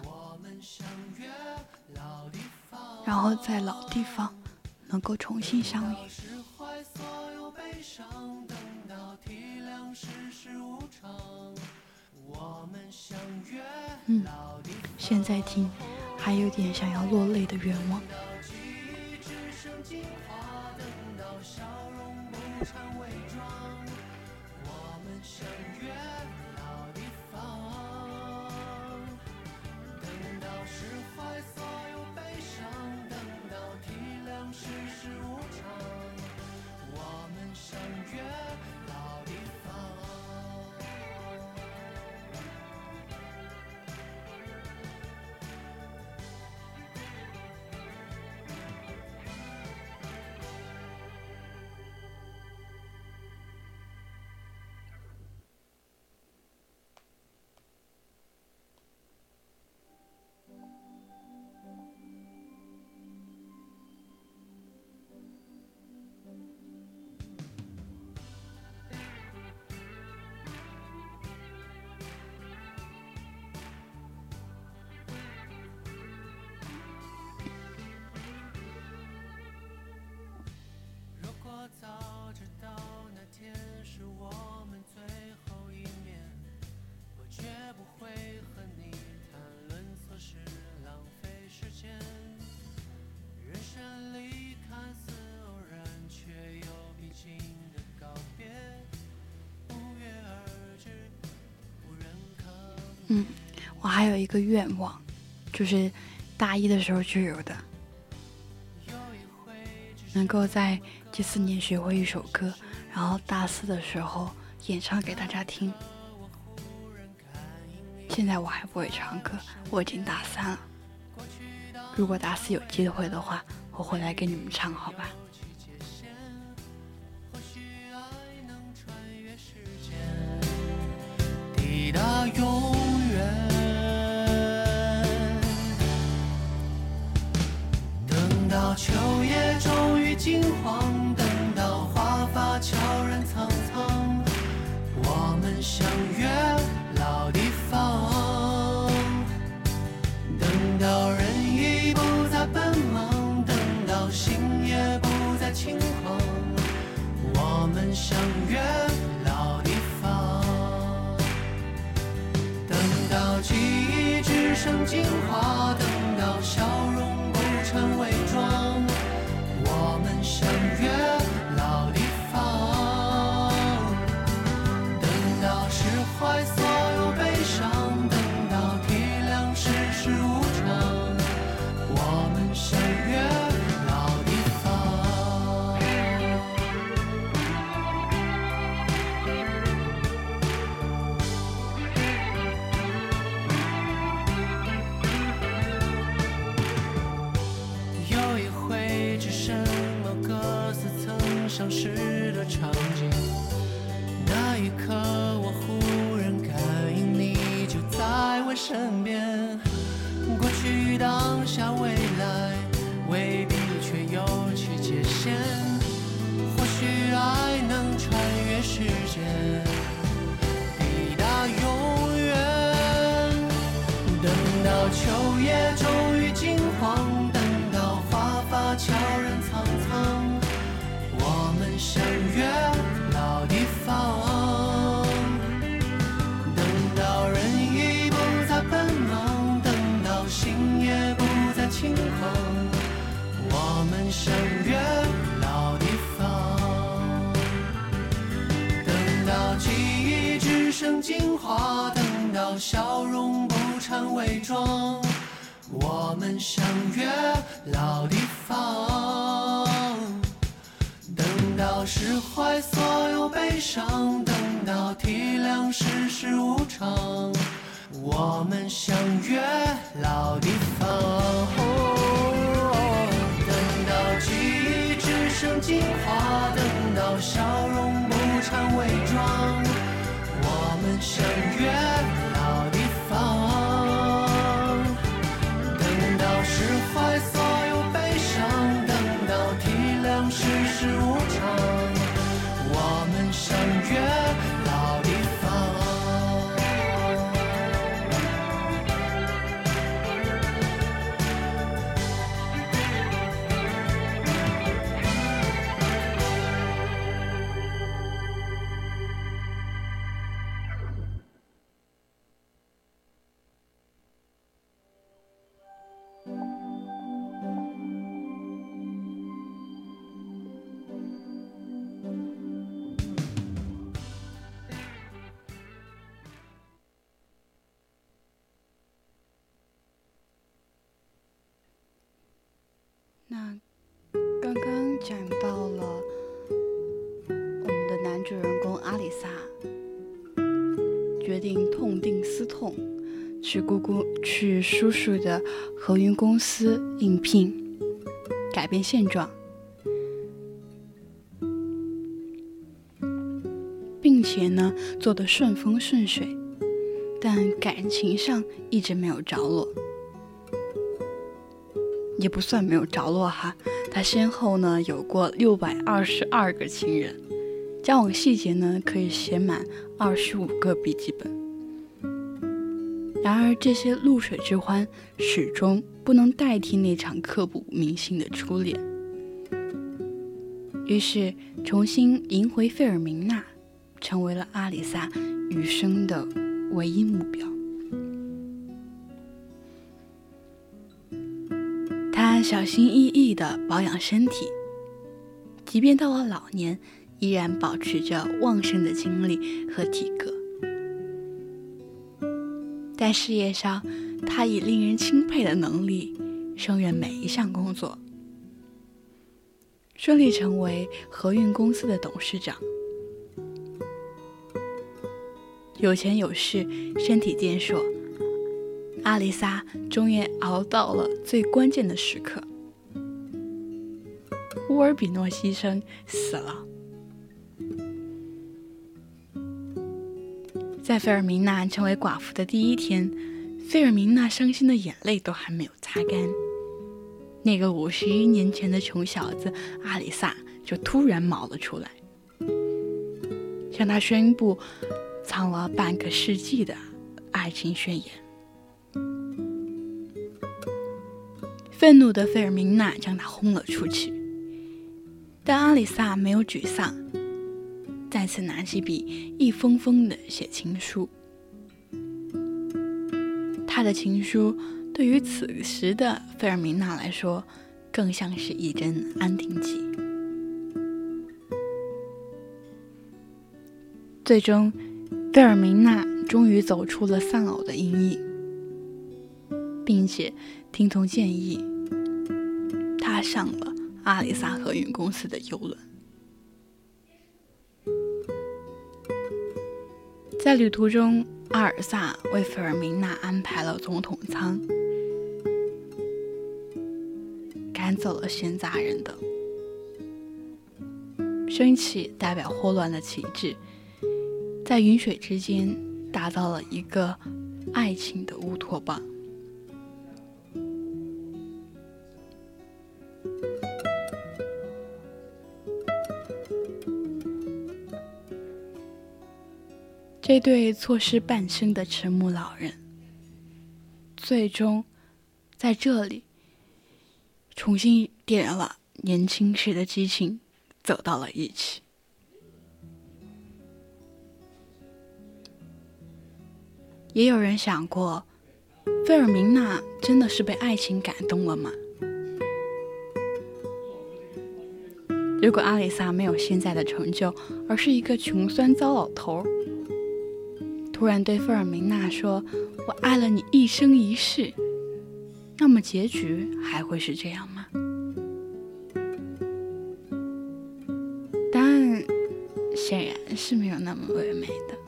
然后在老地方能够重新相遇。嗯现在听，还有点想要落泪的愿望。嗯。我还有一个愿望就是大一的时候就有的。能够在这四年学会一首歌然后大四的时候演唱给大家听。现在我还不会唱歌我已经大三了。如果大四有机会的话我回来给你们唱好吧。或许爱能穿越时间抵达永相约决定痛定思痛，去姑姑去叔叔的合运公司应聘，改变现状，并且呢做得顺风顺水，但感情上一直没有着落。也不算没有着落哈，他先后呢有过六百二十二个情人，交往细节呢可以写满二十五个笔记本。然而这些露水之欢始终不能代替那场刻骨铭心的初恋。于是重新赢回费尔明娜，成为了阿里萨余生的唯一目标。他小心翼翼地保养身体，即便到了老年，依然保持着旺盛的精力和体格。在事业上，他以令人钦佩的能力胜任每一项工作，顺利成为和运公司的董事长。有钱有势，身体健硕。阿丽莎终于熬到了最关键的时刻，乌尔比诺牺牲死了。在费尔明娜成为寡妇的第一天，费尔明娜伤心的眼泪都还没有擦干，那个五十一年前的穷小子阿里萨就突然冒了出来，向他宣布藏了半个世纪的爱情宣言。愤怒的费尔明娜将他轰了出去，但阿里萨没有沮丧，再次拿起笔，一封封的写情书。他的情书对于此时的费尔明娜来说，更像是一针安定剂。最终，费尔明娜终于走出了丧偶的阴影。并且听从建议，踏上了阿里萨河运公司的游轮。在旅途中，阿尔萨为费尔明娜安排了总统舱，赶走了闲杂人等，升起代表霍乱的旗帜，在云水之间打造了一个爱情的乌托邦。这对错失半生的迟暮老人，最终在这里重新点燃了年轻时的激情，走到了一起。也有人想过，费尔明娜真的是被爱情感动了吗？如果阿里萨没有现在的成就，而是一个穷酸糟老头儿。突然对费尔明娜说：“我爱了你一生一世。”那么结局还会是这样吗？答案显然是没有那么唯美的。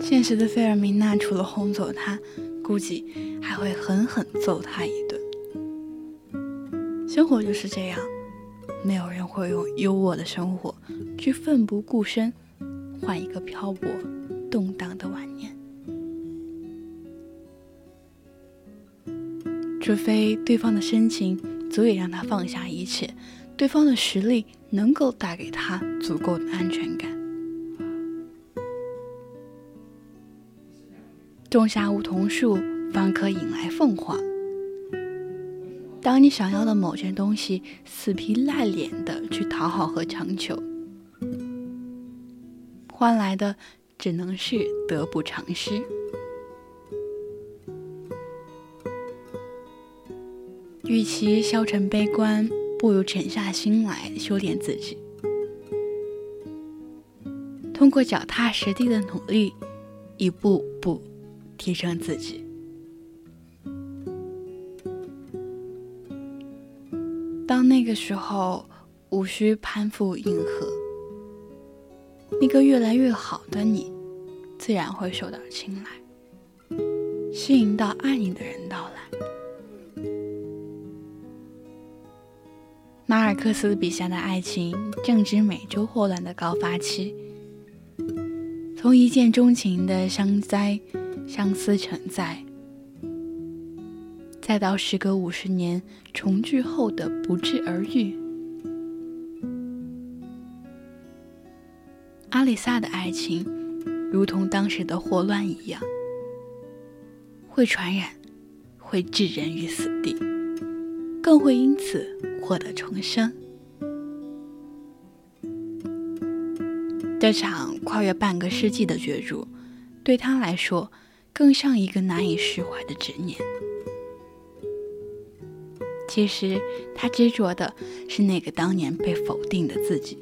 现实的费尔明娜除了轰走他，估计还会狠狠揍他一顿。生活就是这样。没有人会用优渥的生活去奋不顾身换一个漂泊动荡的晚年，除非对方的深情足以让他放下一切，对方的实力能够带给他足够的安全感。种下梧桐树，方可引来凤凰。当你想要的某件东西死皮赖脸的去讨好和强求，换来的只能是得不偿失。与其消沉悲观，不如沉下心来修炼自己，通过脚踏实地的努力，一步步提升自己。那个时候，无需攀附银河，那个越来越好的你，自然会受到青睐，吸引到爱你的人到来。马尔克斯笔下的爱情正值美洲霍乱的高发期，从一见钟情的相灾、相思成灾。再到时隔五十年重聚后的不治而愈，阿里萨的爱情如同当时的霍乱一样，会传染，会置人于死地，更会因此获得重生。这场跨越半个世纪的角逐，对他来说，更像一个难以释怀的执念。其实，他执着的是那个当年被否定的自己。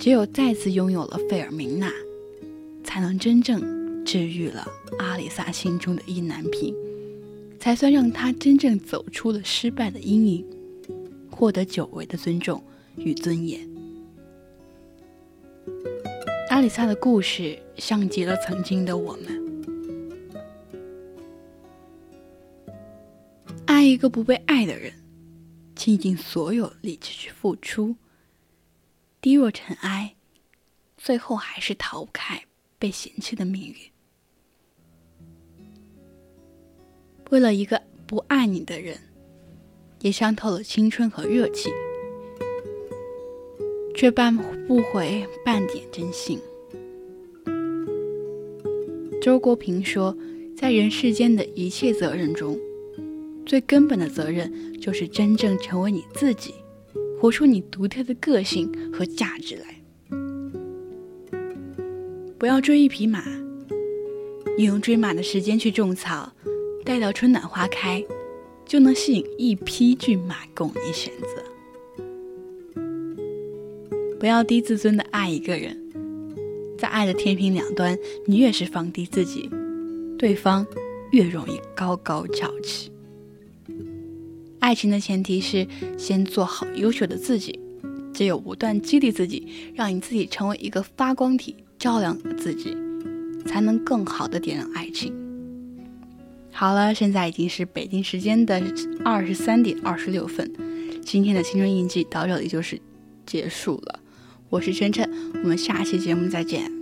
只有再次拥有了费尔明娜，才能真正治愈了阿里萨心中的意难平，才算让他真正走出了失败的阴影，获得久违的尊重与尊严。阿里萨的故事，像极了曾经的我们。一个不被爱的人，倾尽所有力气去付出，低若尘埃，最后还是逃不开被嫌弃的命运。为了一个不爱你的人，也伤透了青春和热情，却半不回半点真心。周国平说，在人世间的一切责任中。最根本的责任就是真正成为你自己，活出你独特的个性和价值来。不要追一匹马，你用追马的时间去种草，待到春暖花开，就能吸引一匹骏马供你选择。不要低自尊的爱一个人，在爱的天平两端，你越是放低自己，对方越容易高高翘起。爱情的前提是先做好优秀的自己，只有不断激励自己，让你自己成为一个发光体，照亮自己，才能更好的点燃爱情。好了，现在已经是北京时间的二十三点二十六分，今天的青春印记到这里就是结束了。我是晨晨，我们下期节目再见。